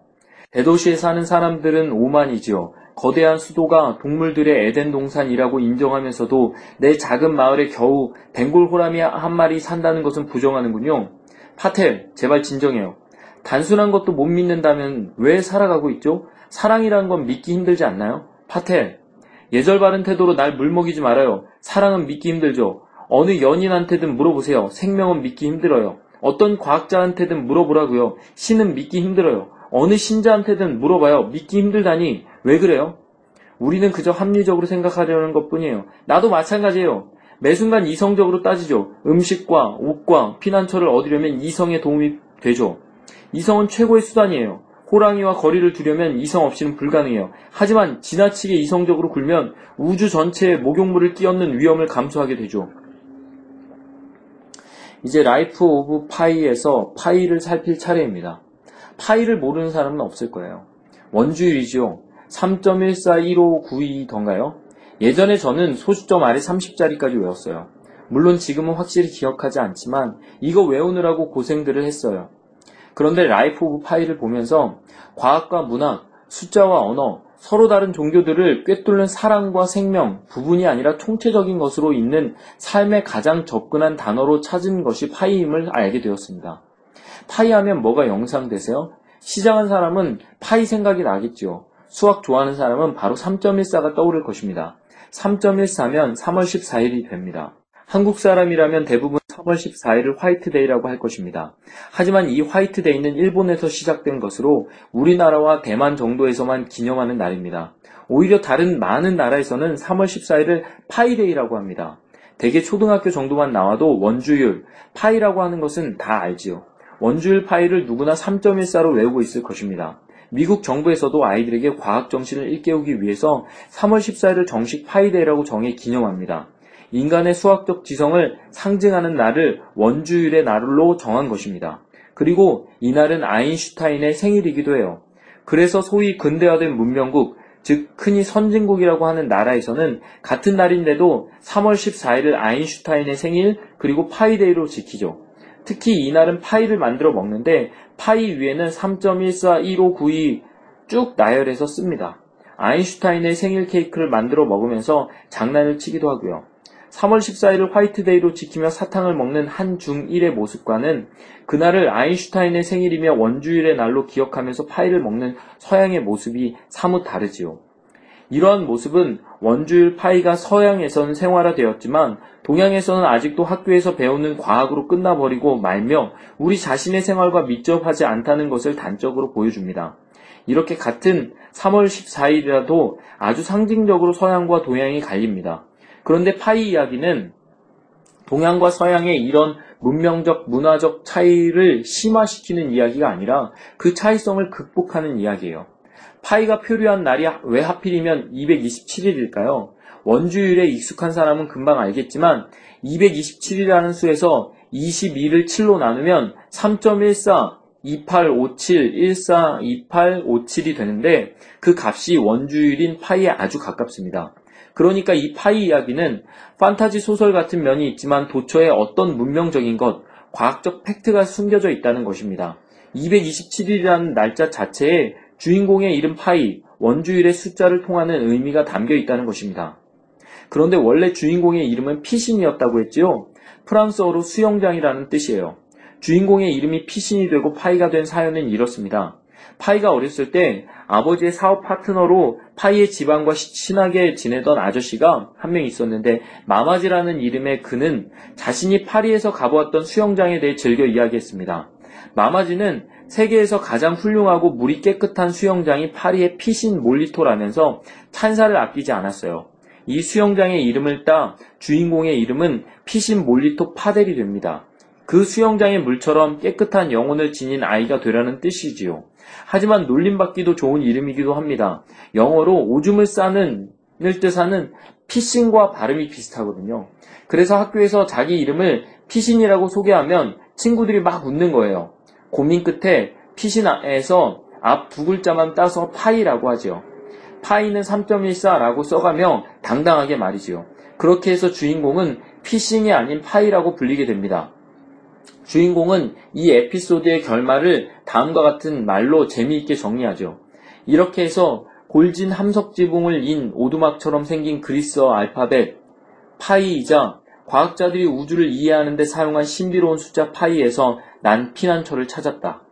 대도시에 사는 사람들은 오만이지요. 거대한 수도가 동물들의 에덴 동산이라고 인정하면서도 내 작은 마을에 겨우 벵골 호람이 한 마리 산다는 것은 부정하는군요. 파텔, 제발 진정해요. 단순한 것도 못 믿는다면 왜 살아가고 있죠? 사랑이라는 건 믿기 힘들지 않나요? 파텔, 예절 바른 태도로 날 물먹이지 말아요. 사랑은 믿기 힘들죠. 어느 연인한테든 물어보세요. 생명은 믿기 힘들어요. 어떤 과학자한테든 물어보라고요. 신은 믿기 힘들어요. 어느 신자한테든 물어봐요. 믿기 힘들다니 왜 그래요? 우리는 그저 합리적으로 생각하려는 것 뿐이에요. 나도 마찬가지예요. 매 순간 이성적으로 따지죠. 음식과 옷과 피난처를 얻으려면 이성의 도움이 되죠. 이성은 최고의 수단이에요. 호랑이와 거리를 두려면 이성 없이는 불가능해요. 하지만 지나치게 이성적으로 굴면 우주 전체에 목욕물을 끼얹는 위험을 감수하게 되죠. 이제 Life of Pi에서 파이를 살필 차례입니다. 파이를 모르는 사람은 없을 거예요. 원주율이지요. 3.141592던가요? 예전에 저는 소수점 아래 30자리까지 외웠어요. 물론 지금은 확실히 기억하지 않지만 이거 외우느라고 고생들을 했어요. 그런데 Life of Pi를 보면서 과학과 문학, 숫자와 언어, 서로 다른 종교들을 꿰뚫는 사랑과 생명, 부분이 아니라 총체적인 것으로 있는 삶에 가장 접근한 단어로 찾은 것이 파이임을 알게 되었습니다. 파이 하면 뭐가 연상되세요? 시장한 사람은 파이 생각이 나겠죠. 수학 좋아하는 사람은 바로 3.14가 떠오를 것입니다. 3.14면 3월 14일이 됩니다. 한국 사람이라면 대부분 3월 14일을 화이트데이라고 할 것입니다. 하지만 이 화이트데이는 일본에서 시작된 것으로 우리나라와 대만 정도에서만 기념하는 날입니다. 오히려 다른 많은 나라에서는 3월 14일을 Pi Day라고 합니다. 대개 초등학교 정도만 나와도 원주율, 파이라고 하는 것은 다 알지요. 원주율 파이를 누구나 3.14로 외우고 있을 것입니다. 미국 정부에서도 아이들에게 과학 정신을 일깨우기 위해서 3월 14일을 정식 Pi Day라고 정해 기념합니다. 인간의 수학적 지성을 상징하는 날을 원주율의 날로 정한 것입니다. 그리고 이날은 아인슈타인의 생일이기도 해요. 그래서 소위 근대화된 문명국, 즉 흔히 선진국이라고 하는 나라에서는 같은 날인데도 3월 14일을 아인슈타인의 생일 그리고 파이데이로 지키죠. 특히 이날은 파이를 만들어 먹는데 파이 위에는 3.141592 쭉 나열해서 씁니다. 아인슈타인의 생일 케이크를 만들어 먹으면서 장난을 치기도 하고요. 3월 14일을 화이트데이로 지키며 사탕을 먹는 한중일의 모습과는 그날을 아인슈타인의 생일이며 원주율의 날로 기억하면서 파이를 먹는 서양의 모습이 사뭇 다르지요. 이러한 모습은 원주일 파이가 서양에서는 생활화되었지만 동양에서는 아직도 학교에서 배우는 과학으로 끝나버리고 말며 우리 자신의 생활과 밀접하지 않다는 것을 단적으로 보여줍니다. 이렇게 같은 3월 14일이라도 아주 상징적으로 서양과 동양이 갈립니다. 그런데 파이 이야기는 동양과 서양의 이런 문명적, 문화적 차이를 심화시키는 이야기가 아니라 그 차이성을 극복하는 이야기예요. 파이가 표류한 날이 왜 하필이면 227일일까요? 원주율에 익숙한 사람은 금방 알겠지만 227이라는 수에서 22를 7로 나누면 3.14, 2857, 14, 2857이 되는데 그 값이 원주율인 파이에 아주 가깝습니다. 그러니까 이 파이 이야기는 판타지 소설 같은 면이 있지만 도처에 어떤 문명적인 것, 과학적 팩트가 숨겨져 있다는 것입니다. 227일이라는 날짜 자체에 주인공의 이름 파이, 원주일의 숫자를 통하는 의미가 담겨 있다는 것입니다. 그런데 원래 주인공의 이름은 피신이었다고 했지요? 프랑스어로 수영장이라는 뜻이에요. 주인공의 이름이 피신이 되고 파이가 된 사연은 이렇습니다. 파이가 어렸을 때 아버지의 사업 파트너로 파이의 집안과 친하게 지내던 아저씨가 한 명 있었는데 마마지라는 이름의 그는 자신이 파리에서 가보았던 수영장에 대해 즐겨 이야기했습니다. 마마지는 세계에서 가장 훌륭하고 물이 깨끗한 수영장이 파리의 피신 몰리토라면서 찬사를 아끼지 않았어요. 이 수영장의 이름을 따 주인공의 이름은 피신 몰리토 파델이 됩니다. 그 수영장의 물처럼 깨끗한 영혼을 지닌 아이가 되라는 뜻이지요. 하지만 놀림받기도 좋은 이름이기도 합니다. 영어로 오줌을 싸는 을 뜻하는 pissing과 발음이 비슷하거든요. 그래서 학교에서 자기 이름을 피신이라고 소개하면 친구들이 막 웃는 거예요. 고민 끝에 피신에서 앞 두 글자만 따서 파이라고 하지요. 파이는 3.14라고 써가며 당당하게 말이지요. 그렇게 해서 주인공은 pissing이 아닌 파이라고 불리게 됩니다. 주인공은 이 에피소드의 결말을 다음과 같은 말로 재미있게 정리하죠. 이렇게 해서 골진 함석 지붕을 인 오두막처럼 생긴 그리스어 알파벳 파이이자 과학자들이 우주를 이해하는 데 사용한 신비로운 숫자 파이에서 난 피난처를 찾았다.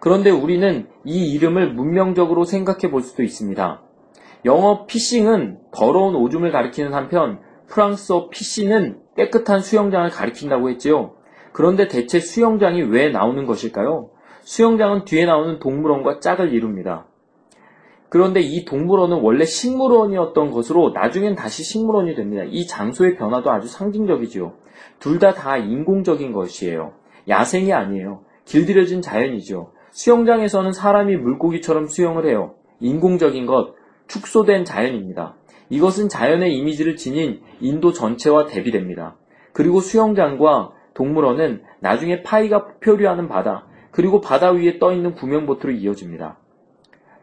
그런데 우리는 이 이름을 문명적으로 생각해 볼 수도 있습니다. 영어 pissing은 더러운 오줌을 가리키는 한편 프랑스어 piscine은 깨끗한 수영장을 가리킨다고 했지요. 그런데 대체 수영장이 왜 나오는 것일까요? 수영장은 뒤에 나오는 동물원과 짝을 이룹니다. 그런데 이 동물원은 원래 식물원이었던 것으로 나중엔 다시 식물원이 됩니다. 이 장소의 변화도 아주 상징적이지요. 둘 다다 다 인공적인 것이에요. 야생이 아니에요. 길들여진 자연이죠. 수영장에서는 사람이 물고기처럼 수영을 해요. 인공적인 것, 축소된 자연입니다. 이것은 자연의 이미지를 지닌 인도 전체와 대비됩니다. 그리고 수영장과 동물원은 나중에 파이가 표류하는 바다, 그리고 바다 위에 떠 있는 구명보트로 이어집니다.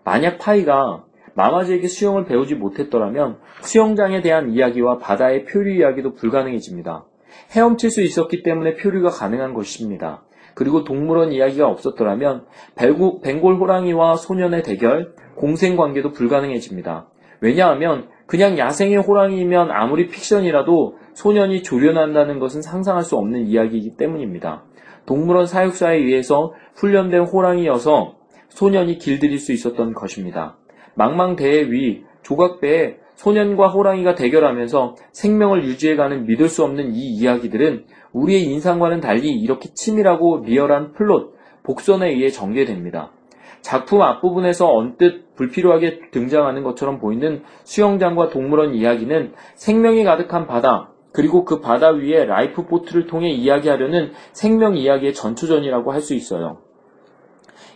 만약 파이가 마마지에게 수영을 배우지 못했더라면 수영장에 대한 이야기와 바다의 표류 이야기도 불가능해집니다. 헤엄칠 수 있었기 때문에 표류가 가능한 것입니다. 그리고 동물원 이야기가 없었더라면 벵골 호랑이와 소년의 대결, 공생 관계도 불가능해집니다. 왜냐하면 그냥 야생의 호랑이면 아무리 픽션이라도 소년이 조련한다는 것은 상상할 수 없는 이야기이기 때문입니다. 동물원 사육사에 의해서 훈련된 호랑이여서 소년이 길들일 수 있었던 것입니다. 망망대해 위 조각배에 소년과 호랑이가 대결하면서 생명을 유지해가는 믿을 수 없는 이 이야기들은 우리의 인상과는 달리 이렇게 치밀하고 리얼한 플롯, 복선에 의해 전개됩니다. 작품 앞부분에서 언뜻 불필요하게 등장하는 것처럼 보이는 수영장과 동물원 이야기는 생명이 가득한 바다, 그리고 그 바다 위에 라이프 보트를 통해 이야기하려는 생명 이야기의 전초전이라고 할 수 있어요.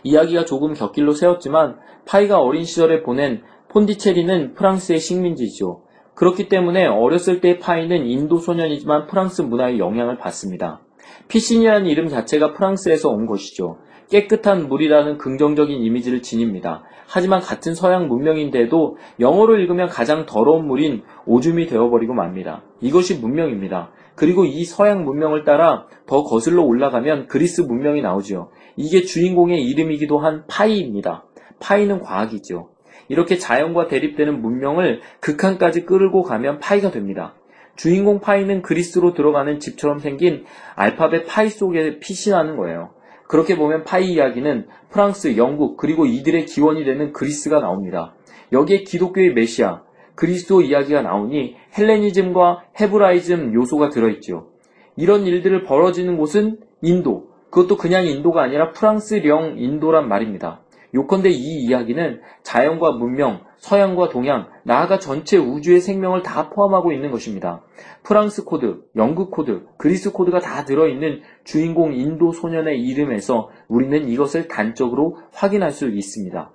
이야기가 조금 곁길로 샜지만 파이가 어린 시절에 보낸 폰디체리는 프랑스의 식민지죠. 그렇기 때문에 어렸을 때 파이는 인도 소년이지만 프랑스 문화의 영향을 받습니다. 피신이라는 이름 자체가 프랑스에서 온 것이죠. 깨끗한 물이라는 긍정적인 이미지를 지닙니다. 하지만 같은 서양 문명인데도 영어로 읽으면 가장 더러운 물인 오줌이 되어버리고 맙니다. 이것이 문명입니다. 그리고 이 서양 문명을 따라 더 거슬러 올라가면 그리스 문명이 나오지요. 이게 주인공의 이름이기도 한 파이입니다. 파이는 과학이죠. 이렇게 자연과 대립되는 문명을 극한까지 끌고 가면 파이가 됩니다. 주인공 파이는 그리스로 들어가는 집처럼 생긴 알파벳 파이 속에 피신하는 거예요. 그렇게 보면 파이 이야기는 프랑스, 영국, 그리고 이들의 기원이 되는 그리스가 나옵니다. 여기에 기독교의 메시아, 그리스도 이야기가 나오니 헬레니즘과 헤브라이즘 요소가 들어있죠. 이런 일들이 벌어지는 곳은 인도, 그것도 그냥 인도가 아니라 프랑스령 인도란 말입니다. 요컨대 이 이야기는 자연과 문명, 서양과 동양, 나아가 전체 우주의 생명을 다 포함하고 있는 것입니다. 프랑스 코드, 영국 코드, 그리스 코드가 다 들어있는 주인공 인도 소년의 이름에서 우리는 이것을 단적으로 확인할 수 있습니다.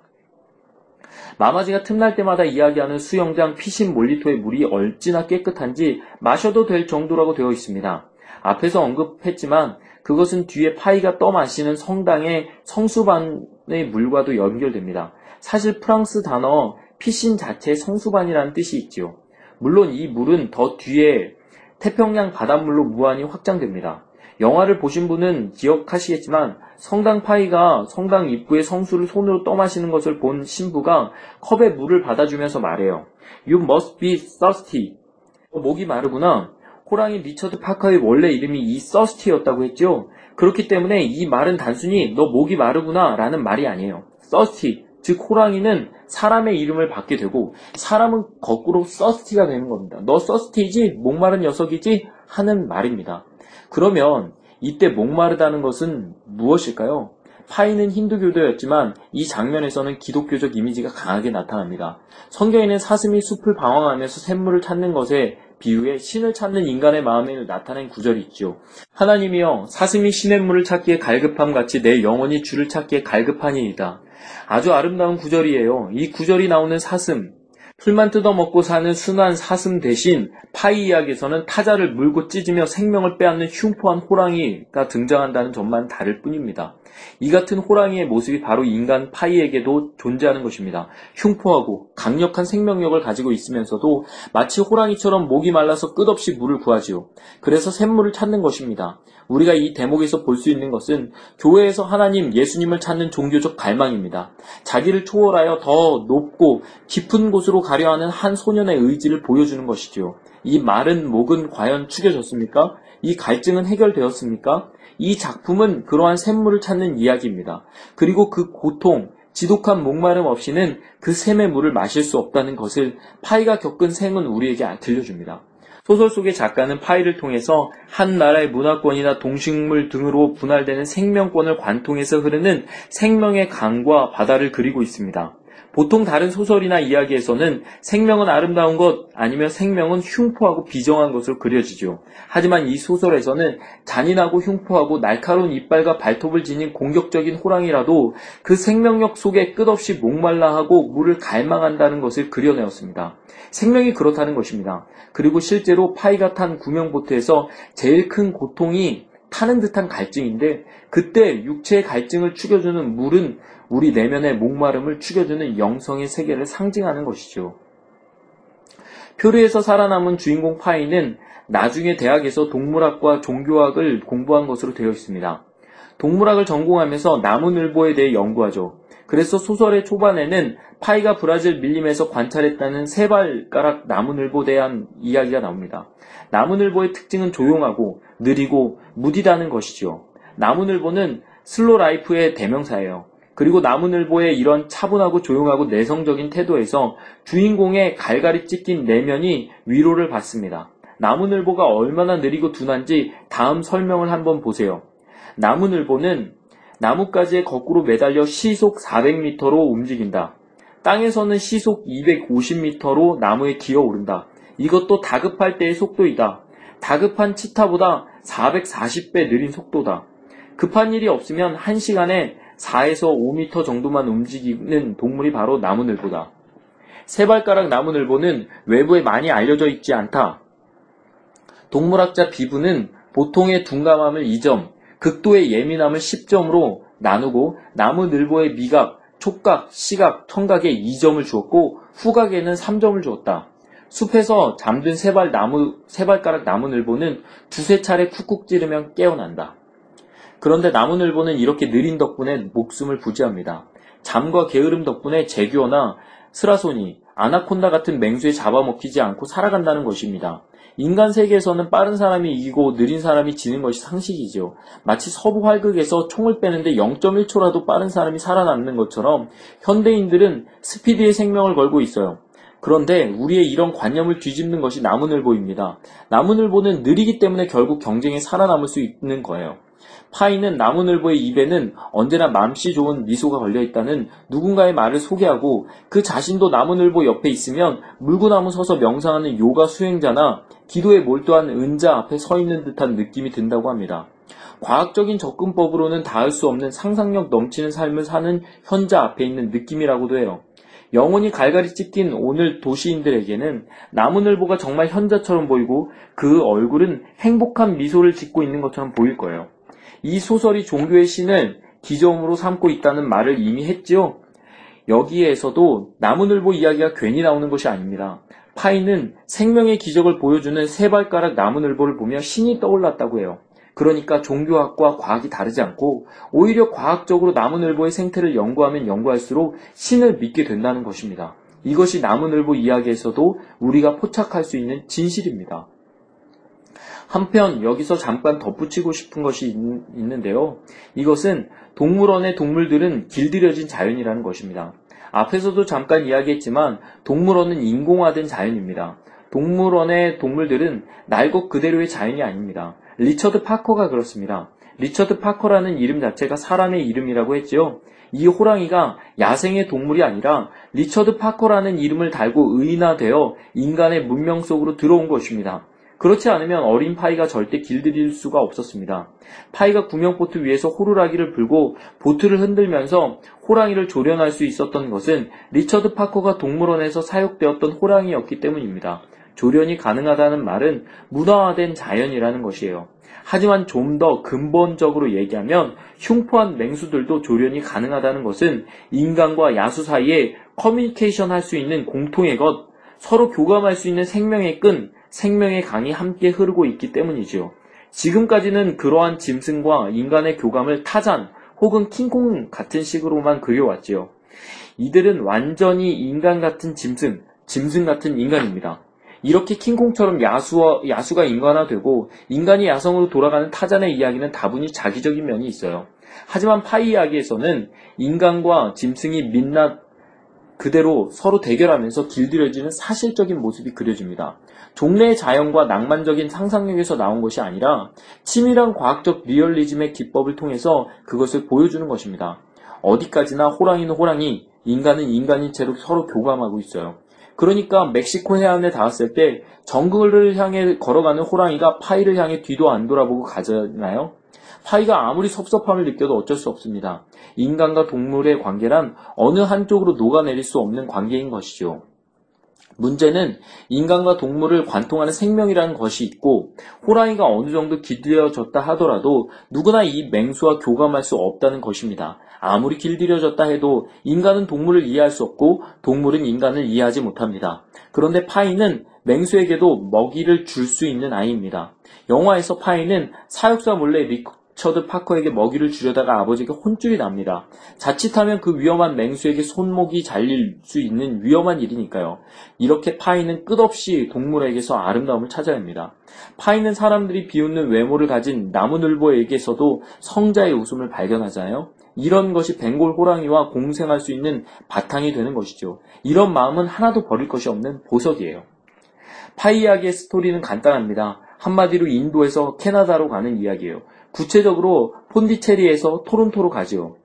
마마지가 틈날 때마다 이야기하는 수영장 피신 몰리토의 물이 어찌나 깨끗한지 마셔도 될 정도라고 되어 있습니다. 앞에서 언급했지만 그것은 뒤에 파이가 떠 마시는 성당의 성수반의 물과도 연결됩니다. 사실 프랑스 단어 piscine 자체에 성수반이라는 뜻이 있지요. 물론 이 물은 더 뒤에 태평양 바닷물로 무한히 확장됩니다. 영화를 보신 분은 기억하시겠지만 성당 파이가 성당 입구에 성수를 손으로 떠마시는 것을 본 신부가 컵에 물을 받아주면서 말해요. You must be thirsty. 목이 마르구나. 호랑이 리처드 파커의 원래 이름이 이 thirsty였다고 했죠. 그렇기 때문에 이 말은 단순히 너 목이 마르구나 라는 말이 아니에요. thirsty, 즉 호랑이는 사람의 이름을 받게 되고 사람은 거꾸로 thirsty가 되는 겁니다. 너 thirsty지? 목마른 녀석이지? 하는 말입니다. 그러면 이때 목마르다는 것은 무엇일까요? 파이는 힌두교도였지만 이 장면에서는 기독교적 이미지가 강하게 나타납니다. 성경에는 사슴이 숲을 방황하면서 샘물을 찾는 것에 비유해 신을 찾는 인간의 마음을 나타낸 구절이 있죠. 하나님이여 사슴이 시냇물을 찾기에 갈급함 같이 내 영혼이 주를 찾기에 갈급하니이다. 아주 아름다운 구절이에요. 이 구절이 나오는 사슴, 풀만 뜯어먹고 사는 순한 사슴 대신 파이 이야기에서는 타자를 물고 찢으며 생명을 빼앗는 흉포한 호랑이가 등장한다는 점만 다를 뿐입니다. 이 같은 호랑이의 모습이 바로 인간 파이에게도 존재하는 것입니다. 흉포하고 강력한 생명력을 가지고 있으면서도 마치 호랑이처럼 목이 말라서 끝없이 물을 구하지요. 그래서 샘물을 찾는 것입니다. 우리가 이 대목에서 볼 수 있는 것은 교회에서 하나님, 예수님을 찾는 종교적 갈망입니다. 자기를 초월하여 더 높고 깊은 곳으로 가려 하는 한 소년의 의지를 보여주는 것이지요. 이 마른 목은 과연 축여졌습니까? 이 갈증은 해결되었습니까? 이 작품은 그러한 샘물을 찾는 이야기입니다. 그리고 그 고통, 지독한 목마름 없이는 그 샘의 물을 마실 수 없다는 것을 파이가 겪은 생은 우리에게 들려줍니다. 소설 속의 작가는 파이를 통해서 한 나라의 문화권이나 동식물 등으로 분할되는 생명권을 관통해서 흐르는 생명의 강과 바다를 그리고 있습니다. 보통 다른 소설이나 이야기에서는 생명은 아름다운 것 아니면 생명은 흉포하고 비정한 것으로 그려지죠. 하지만 이 소설에서는 잔인하고 흉포하고 날카로운 이빨과 발톱을 지닌 공격적인 호랑이라도 그 생명력 속에 끝없이 목말라하고 물을 갈망한다는 것을 그려내었습니다. 생명이 그렇다는 것입니다. 그리고 실제로 파이가 탄 구명보트에서 제일 큰 고통이 타는 듯한 갈증인데 그때 육체의 갈증을 축여주는 물은 우리 내면의 목마름을 축여주는 영성의 세계를 상징하는 것이죠. 표류에서 살아남은 주인공 파이는 나중에 대학에서 동물학과 종교학을 공부한 것으로 되어 있습니다. 동물학을 전공하면서 나무늘보에 대해 연구하죠. 그래서 소설의 초반에는 파이가 브라질 밀림에서 관찰했다는 세 발가락 나무늘보에 대한 이야기가 나옵니다. 나무늘보의 특징은 조용하고 느리고 무디다는 것이죠. 나무늘보는 slow life의 대명사예요. 그리고 나무늘보의 이런 차분하고 조용하고 내성적인 태도에서 주인공의 갈갈이 찢긴 내면이 위로를 받습니다. 나무늘보가 얼마나 느리고 둔한지 다음 설명을 한번 보세요. 나무늘보는 나뭇가지에 거꾸로 매달려 시속 400m로 움직인다. 땅에서는 시속 250m로 나무에 기어오른다. 이것도 다급할 때의 속도이다. 다급한 치타보다 440배 느린 속도다. 급한 일이 없으면 1시간에 4에서 5m 정도만 움직이는 동물이 바로 나무늘보다. 세 발가락 나무늘보는 외부에 많이 알려져 있지 않다. 동물학자 비브는 보통의 둔감함을 2점, 극도의 예민함을 10점으로 나누고 나무늘보의 미각, 촉각, 시각, 청각에 2점을 주었고 후각에는 3점을 주었다. 숲에서 잠든 세발 나무, 세발가락 나무늘보는 두세 차례 쿡쿡 찌르면 깨어난다. 그런데 나무늘보는 이렇게 느린 덕분에 목숨을 부지합니다. 잠과 게으름 덕분에 제규어나 스라소니, 아나콘다 같은 맹수에 잡아먹히지 않고 살아간다는 것입니다. 인간 세계에서는 빠른 사람이 이기고 느린 사람이 지는 것이 상식이죠. 마치 서부 활극에서 총을 빼는데 0.1초라도 빠른 사람이 살아남는 것처럼 현대인들은 스피드의 생명을 걸고 있어요. 그런데 우리의 이런 관념을 뒤집는 것이 나무늘보입니다. 나무늘보는 느리기 때문에 결국 경쟁에 살아남을 수 있는 거예요. 파이는 나무늘보의 입에는 언제나 맘씨 좋은 미소가 걸려있다는 누군가의 말을 소개하고 그 자신도 나무늘보 옆에 있으면 물구나무 서서 명상하는 요가 수행자나 기도에 몰두한 은자 앞에 서 있는 듯한 느낌이 든다고 합니다. 과학적인 접근법으로는 닿을 수 없는 상상력 넘치는 삶을 사는 현자 앞에 있는 느낌이라고도 해요. 영혼이 갈갈이 찢긴 오늘 도시인들에게는 나무늘보가 정말 현자처럼 보이고 그 얼굴은 행복한 미소를 짓고 있는 것처럼 보일 거예요. 이 소설이 종교의 신을 기점으로 삼고 있다는 말을 이미 했지요. 여기에서도 나무늘보 이야기가 괜히 나오는 것이 아닙니다. 파이는 생명의 기적을 보여주는 세 발가락 나무늘보를 보며 신이 떠올랐다고 해요. 그러니까 종교학과 과학이 다르지 않고 오히려 과학적으로 나무늘보의 생태를 연구하면 연구할수록 신을 믿게 된다는 것입니다. 이것이 나무늘보 이야기에서도 우리가 포착할 수 있는 진실입니다. 한편 여기서 잠깐 덧붙이고 싶은 것이 있는데요, 이것은 동물원의 동물들은 길들여진 자연이라는 것입니다. 앞에서도 잠깐 이야기했지만 동물원은 인공화된 자연입니다. 동물원의 동물들은 날 것 그대로의 자연이 아닙니다. 리처드 파커가 그렇습니다. 리처드 파커라는 이름 자체가 사람의 이름이라고 했지요. 이 호랑이가 야생의 동물이 아니라 리처드 파커라는 이름을 달고 의인화되어 인간의 문명 속으로 들어온 것입니다. 그렇지 않으면 어린 파이가 절대 길들일 수가 없었습니다. 파이가 구명보트 위에서 호루라기를 불고 보트를 흔들면서 호랑이를 조련할 수 있었던 것은 리처드 파커가 동물원에서 사육되었던 호랑이였기 때문입니다. 조련이 가능하다는 말은 문화화된 자연이라는 것이에요. 하지만 좀 더 근본적으로 얘기하면 흉포한 맹수들도 조련이 가능하다는 것은 인간과 야수 사이에 커뮤니케이션 할 수 있는 공통의 것, 서로 교감할 수 있는 생명의 끈, 생명의 강이 함께 흐르고 있기 때문이지요. 지금까지는 그러한 짐승과 인간의 교감을 타잔 혹은 킹콩 같은 식으로만 그려왔지요. 이들은 완전히 인간 같은 짐승, 짐승 같은 인간입니다. 이렇게 킹콩처럼 야수와, 야수가 인간화되고 인간이 야성으로 돌아가는 타잔의 이야기는 다분히 자기적인 면이 있어요. 하지만 파이 이야기에서는 인간과 짐승이 민낯 그대로 서로 대결하면서 길들여지는 사실적인 모습이 그려집니다. 종래의 자연과 낭만적인 상상력에서 나온 것이 아니라 치밀한 과학적 리얼리즘의 기법을 통해서 그것을 보여주는 것입니다. 어디까지나 호랑이는 호랑이, 인간은 인간인 채로 서로 교감하고 있어요. 그러니까 멕시코 해안에 닿았을 때 정글을 향해 걸어가는 호랑이가 파이를 향해 뒤도 안 돌아보고 가잖아요. 파이가 아무리 섭섭함을 느껴도 어쩔 수 없습니다. 인간과 동물의 관계란 어느 한쪽으로 녹아내릴 수 없는 관계인 것이죠. 문제는 인간과 동물을 관통하는 생명이라는 것이 있고 호랑이가 어느 정도 길들여졌다 하더라도 누구나 이 맹수와 교감할 수 없다는 것입니다. 아무리 길들여졌다 해도 인간은 동물을 이해할 수 없고 동물은 인간을 이해하지 못합니다. 그런데 파이는 맹수에게도 먹이를 줄 수 있는 아이입니다. 영화에서 파이는 사육사 몰래 리 처드 파커에게 먹이를 주려다가 아버지에게 혼쭐이 납니다. 자칫하면 그 위험한 맹수에게 손목이 잘릴 수 있는 위험한 일이니까요. 이렇게 파이는 끝없이 동물에게서 아름다움을 찾아야 합니다. 파이는 사람들이 비웃는 외모를 가진 나무늘보에게서도 성자의 웃음을 발견하잖아요. 이런 것이 벵골 호랑이와 공생할 수 있는 바탕이 되는 것이죠. 이런 마음은 하나도 버릴 것이 없는 보석이에요. 파이 이야기의 스토리는 간단합니다. 한마디로 인도에서 캐나다로 가는 이야기예요. 구체적으로 폰디체리에서 토론토로 가지요.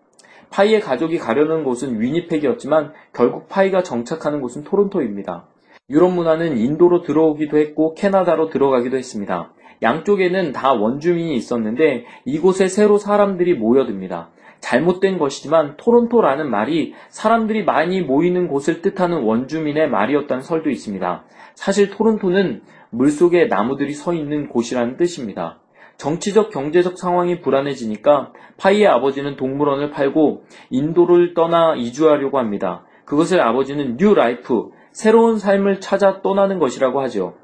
파이의 가족이 가려는 곳은 위니펙이었지만 결국 파이가 정착하는 곳은 토론토입니다. 유럽 문화는 인도로 들어오기도 했고 캐나다로 들어가기도 했습니다. 양쪽에는 다 원주민이 있었는데 이곳에 새로 사람들이 모여듭니다. 잘못된 것이지만 토론토라는 말이 사람들이 많이 모이는 곳을 뜻하는 원주민의 말이었다는 설도 있습니다. 사실 토론토는 물속에 나무들이 서 있는 곳이라는 뜻입니다. 정치적 경제적 상황이 불안해지니까 파이의 아버지는 동물원을 팔고 인도를 떠나 이주하려고 합니다. 그것을 아버지는 new life, 새로운 삶을 찾아 떠나는 것이라고 하죠.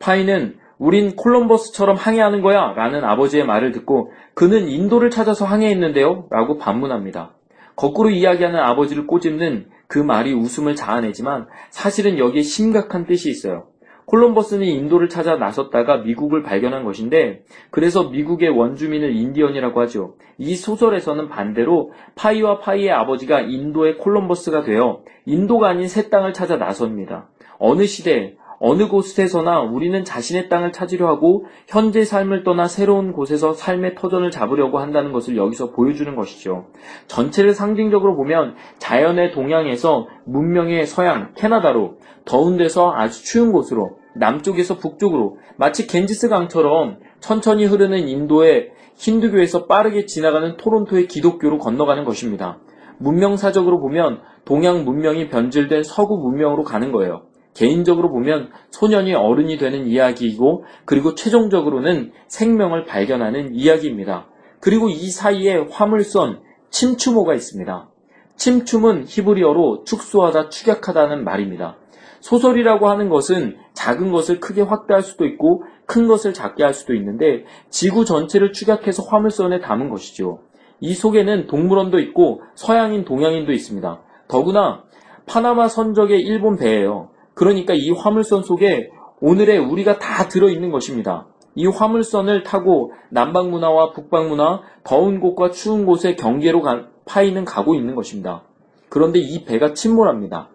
파이는 우린 콜럼버스처럼 항해하는 거야 라는 아버지의 말을 듣고 그는 인도를 찾아서 항해했는데요 라고 반문합니다. 거꾸로 이야기하는 아버지를 꼬집는 그 말이 웃음을 자아내지만 사실은 여기에 심각한 뜻이 있어요. 콜럼버스는 인도를 찾아 나섰다가 미국을 발견한 것인데 그래서 미국의 원주민을 인디언이라고 하죠. 이 소설에서는 반대로 파이와 파이의 아버지가 인도의 콜럼버스가 되어 인도가 아닌 새 땅을 찾아 나섭니다. 어느 시대 어느 곳에서나 우리는 자신의 땅을 찾으려 하고 현재 삶을 떠나 새로운 곳에서 삶의 터전을 잡으려고 한다는 것을 여기서 보여주는 것이죠. 전체를 상징적으로 보면 자연의 동양에서 문명의 서양, 캐나다로 더운 데서 아주 추운 곳으로 남쪽에서 북쪽으로 마치 겐지스 강처럼 천천히 흐르는 인도의 힌두교에서 빠르게 지나가는 토론토의 기독교로 건너가는 것입니다. 문명사적으로 보면 동양 문명이 변질된 서구 문명으로 가는 거예요. 개인적으로 보면 소년이 어른이 되는 이야기이고 그리고 최종적으로는 생명을 발견하는 이야기입니다. 그리고 이 사이에 화물선 침추모가 있습니다. 침춤은 히브리어로 축소하다, 축약하다는 말입니다. 소설이라고 하는 것은 작은 것을 크게 확대할 수도 있고 큰 것을 작게 할 수도 있는데 지구 전체를 축약해서 화물선에 담은 것이죠. 이 속에는 동물원도 있고 서양인, 동양인도 있습니다. 더구나 파나마 선적의 일본 배예요. 그러니까 이 화물선 속에 오늘의 우리가 다 들어있는 것입니다. 이 화물선을 타고 남방 문화와 북방 문화, 더운 곳과 추운 곳의 경계로 파이는 가고 있는 것입니다. 그런데 이 배가 침몰합니다.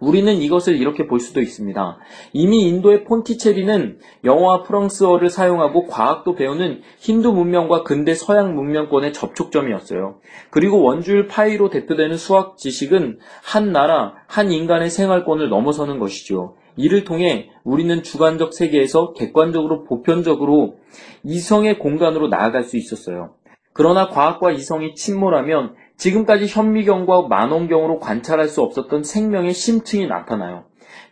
우리는 이것을 이렇게 볼 수도 있습니다. 이미 인도의 폰티체리는 영어와 프랑스어를 사용하고 과학도 배우는 힌두 문명과 근대 서양 문명권의 접촉점이었어요. 그리고 원주율 파이로 대표되는 수학 지식은 한 나라, 한 인간의 생활권을 넘어서는 것이죠. 이를 통해 우리는 주관적 세계에서 객관적으로 보편적으로 이성의 공간으로 나아갈 수 있었어요. 그러나 과학과 이성이 침몰하면 지금까지 현미경과 만원경으로 관찰할 수 없었던 생명의 심층이 나타나요.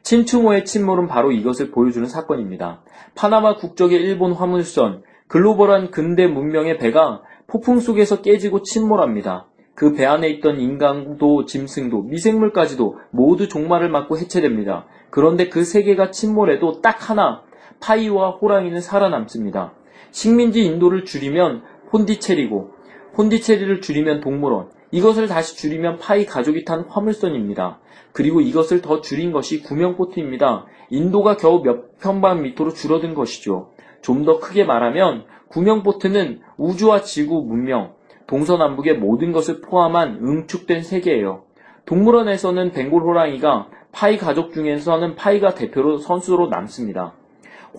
친추모의 침몰은 바로 이것을 보여주는 사건입니다. 파나마 국적의 일본 화물선, 글로벌한 근대 문명의 배가 폭풍 속에서 깨지고 침몰합니다. 그 배 안에 있던 인간도 짐승도 미생물까지도 모두 종말을 맞고 해체됩니다. 그런데 그 세계가 침몰해도 딱 하나 파이와 호랑이는 살아남습니다. 식민지 인도를 줄이면 폰디체리고 폰디체리를 줄이면 동물원 이것을 다시 줄이면 파이 가족이 탄 화물선입니다. 그리고 이것을 더 줄인 것이 구명보트입니다. 인도가 겨우 몇 평방미터로 줄어든 것이죠. 좀 더 크게 말하면 구명보트는 우주와 지구, 문명, 동서남북의 모든 것을 포함한 응축된 세계예요. 동물원에서는 벵골 호랑이가 파이 가족 중에서는 파이가 대표로 선수로 남습니다.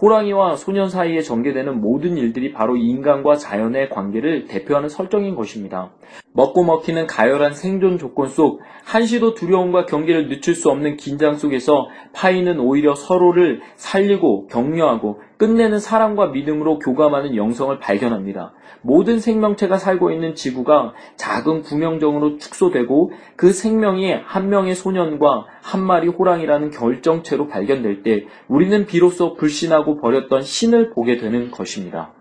호랑이와 소년 사이에 전개되는 모든 일들이 바로 인간과 자연의 관계를 대표하는 설정인 것입니다. 먹고 먹히는 가열한 생존 조건 속 한시도 두려움과 경계를 늦출 수 없는 긴장 속에서 파이는 오히려 서로를 살리고 격려하고 끝내는 사랑과 믿음으로 교감하는 영성을 발견합니다. 모든 생명체가 살고 있는 지구가 작은 구명정으로 축소되고 그 생명이 한 명의 소년과 한 마리 호랑이라는 결정체로 발견될 때 우리는 비로소 불신하고 버렸던 신을 보게 되는 것입니다.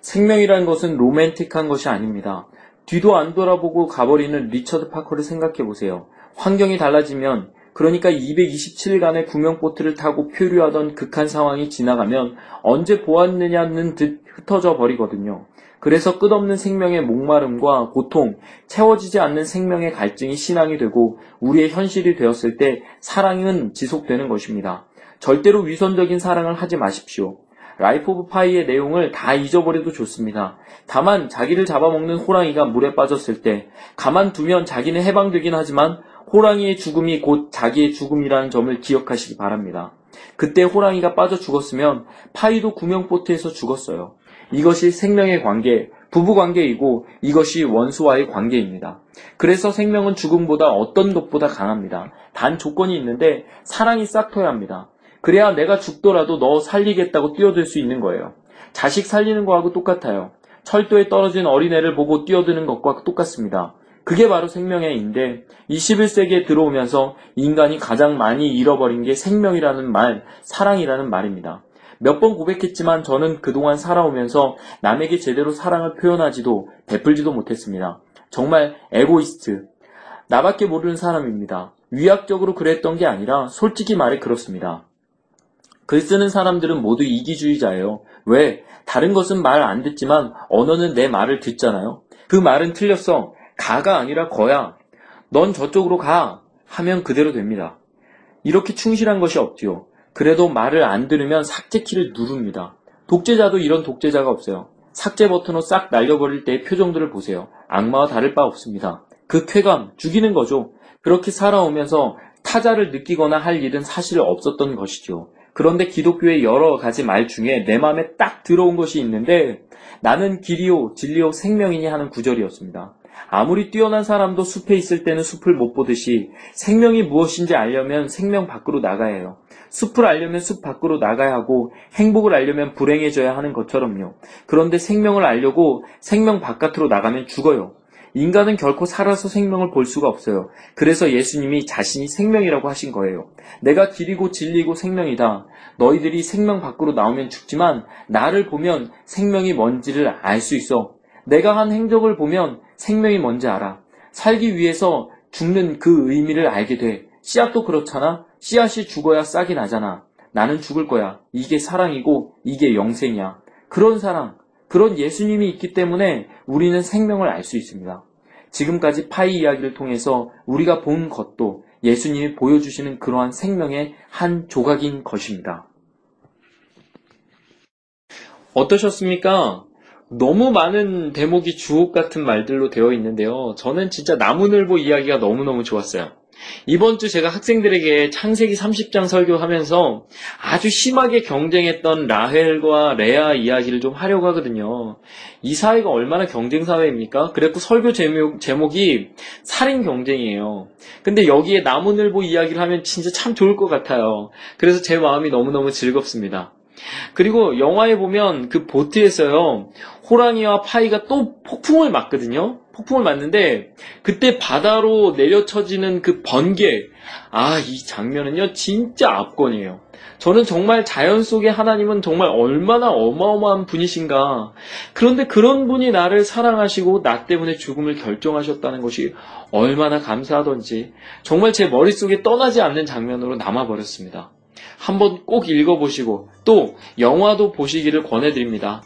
생명이라는 것은 로맨틱한 것이 아닙니다. 뒤도 안 돌아보고 가버리는 리처드 파커를 생각해 보세요. 환경이 달라지면 그러니까 227일간의 구명보트를 타고 표류하던 극한 상황이 지나가면 언제 보았느냐는 듯 흩어져 버리거든요. 그래서 끝없는 생명의 목마름과 고통, 채워지지 않는 생명의 갈증이 신앙이 되고 우리의 현실이 되었을 때 사랑은 지속되는 것입니다. 절대로 위선적인 사랑을 하지 마십시오. Life of Pi의 내용을 다 잊어버려도 좋습니다. 다만 자기를 잡아먹는 호랑이가 물에 빠졌을 때 가만두면 자기는 해방되긴 하지만 호랑이의 죽음이 곧 자기의 죽음이라는 점을 기억하시기 바랍니다. 그때 호랑이가 빠져 죽었으면 파이도 구명보트에서 죽었어요. 이것이 생명의 관계, 부부 관계이고 이것이 원수와의 관계입니다. 그래서 생명은 죽음보다 어떤 것보다 강합니다. 단 조건이 있는데 사랑이 싹터야 합니다. 그래야 내가 죽더라도 너 살리겠다고 뛰어들 수 있는 거예요. 자식 살리는 거하고 똑같아요. 철도에 떨어진 어린애를 보고 뛰어드는 것과 똑같습니다. 그게 바로 생명의 인데 21세기에 들어오면서 인간이 가장 많이 잃어버린 게 생명이라는 말, 사랑이라는 말입니다. 몇 번 고백했지만 저는 그동안 살아오면서 남에게 제대로 사랑을 표현하지도 베풀지도 못했습니다. 정말 에고이스트. 나밖에 모르는 사람입니다. 위약적으로 그랬던 게 아니라 솔직히 말해 그렇습니다. 글 쓰는 사람들은 모두 이기주의자예요. 왜? 다른 것은 말 안 듣지만 언어는 내 말을 듣잖아요. 그 말은 틀렸어. 가가 아니라 거야. 넌 저쪽으로 가. 하면 그대로 됩니다. 이렇게 충실한 것이 없지요. 그래도 말을 안 들으면 삭제키를 누릅니다. 독재자도 이런 독재자가 없어요. 삭제 버튼으로 싹 날려버릴 때의 표정들을 보세요. 악마와 다를 바 없습니다. 그 쾌감, 죽이는 거죠. 그렇게 살아오면서 타자를 느끼거나 할 일은 사실 없었던 것이죠. 그런데 기독교의 여러 가지 말 중에 내 마음에 딱 들어온 것이 있는데 나는 길이요, 진리요, 생명이니 하는 구절이었습니다. 아무리 뛰어난 사람도 숲에 있을 때는 숲을 못 보듯이 생명이 무엇인지 알려면 생명 밖으로 나가야 해요. 숲을 알려면 숲 밖으로 나가야 하고 행복을 알려면 불행해져야 하는 것처럼요. 그런데 생명을 알려고 생명 바깥으로 나가면 죽어요. 인간은 결코 살아서 생명을 볼 수가 없어요. 그래서 예수님이 자신이 생명이라고 하신 거예요. 내가 길이고 진리고 생명이다. 너희들이 생명 밖으로 나오면 죽지만 나를 보면 생명이 뭔지를 알 수 있어. 내가 한 행적을 보면 생명이 뭔지 알아. 살기 위해서 죽는 그 의미를 알게 돼. 씨앗도 그렇잖아. 씨앗이 죽어야 싹이 나잖아. 나는 죽을 거야. 이게 사랑이고 이게 영생이야. 그런 사랑, 그런 예수님이 있기 때문에 우리는 생명을 알 수 있습니다. 지금까지 파이 이야기를 통해서 우리가 본 것도 예수님이 보여주시는 그러한 생명의 한 조각인 것입니다. 어떠셨습니까? 너무 많은 대목이 주옥 같은 말들로 되어 있는데요. 저는 진짜 나무늘보 이야기가 너무너무 좋았어요. 이번 주 제가 학생들에게 창세기 30장 설교하면서 아주 심하게 경쟁했던 라헬과 레아 이야기를 좀 하려고 하거든요. 이 사회가 얼마나 경쟁 사회입니까? 그랬고 설교 제목, 제목이 살인 경쟁이에요. 근데 여기에 나무늘보 이야기를 하면 진짜 참 좋을 것 같아요. 그래서 제 마음이 너무너무 즐겁습니다. 그리고 영화에 보면 그 보트에서요, 호랑이와 파이가 또 폭풍을 맞거든요. 폭풍을 맞는데 그때 바다로 내려쳐지는 그 번개 아 이 장면은요 진짜 압권이에요. 저는 정말 자연 속의 하나님은 정말 얼마나 어마어마한 분이신가. 그런데 그런 분이 나를 사랑하시고 나 때문에 죽음을 결정하셨다는 것이 얼마나 감사하던지 정말 제 머릿속에 떠나지 않는 장면으로 남아버렸습니다. 한번 꼭 읽어보시고 또 영화도 보시기를 권해드립니다.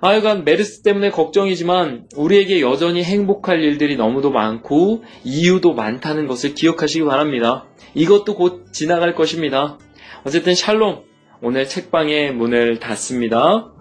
하여간 메르스 때문에 걱정이지만 우리에게 여전히 행복할 일들이 너무도 많고 이유도 많다는 것을 기억하시기 바랍니다. 이것도 곧 지나갈 것입니다. 어쨌든 샬롬. 오늘 책방의 문을 닫습니다.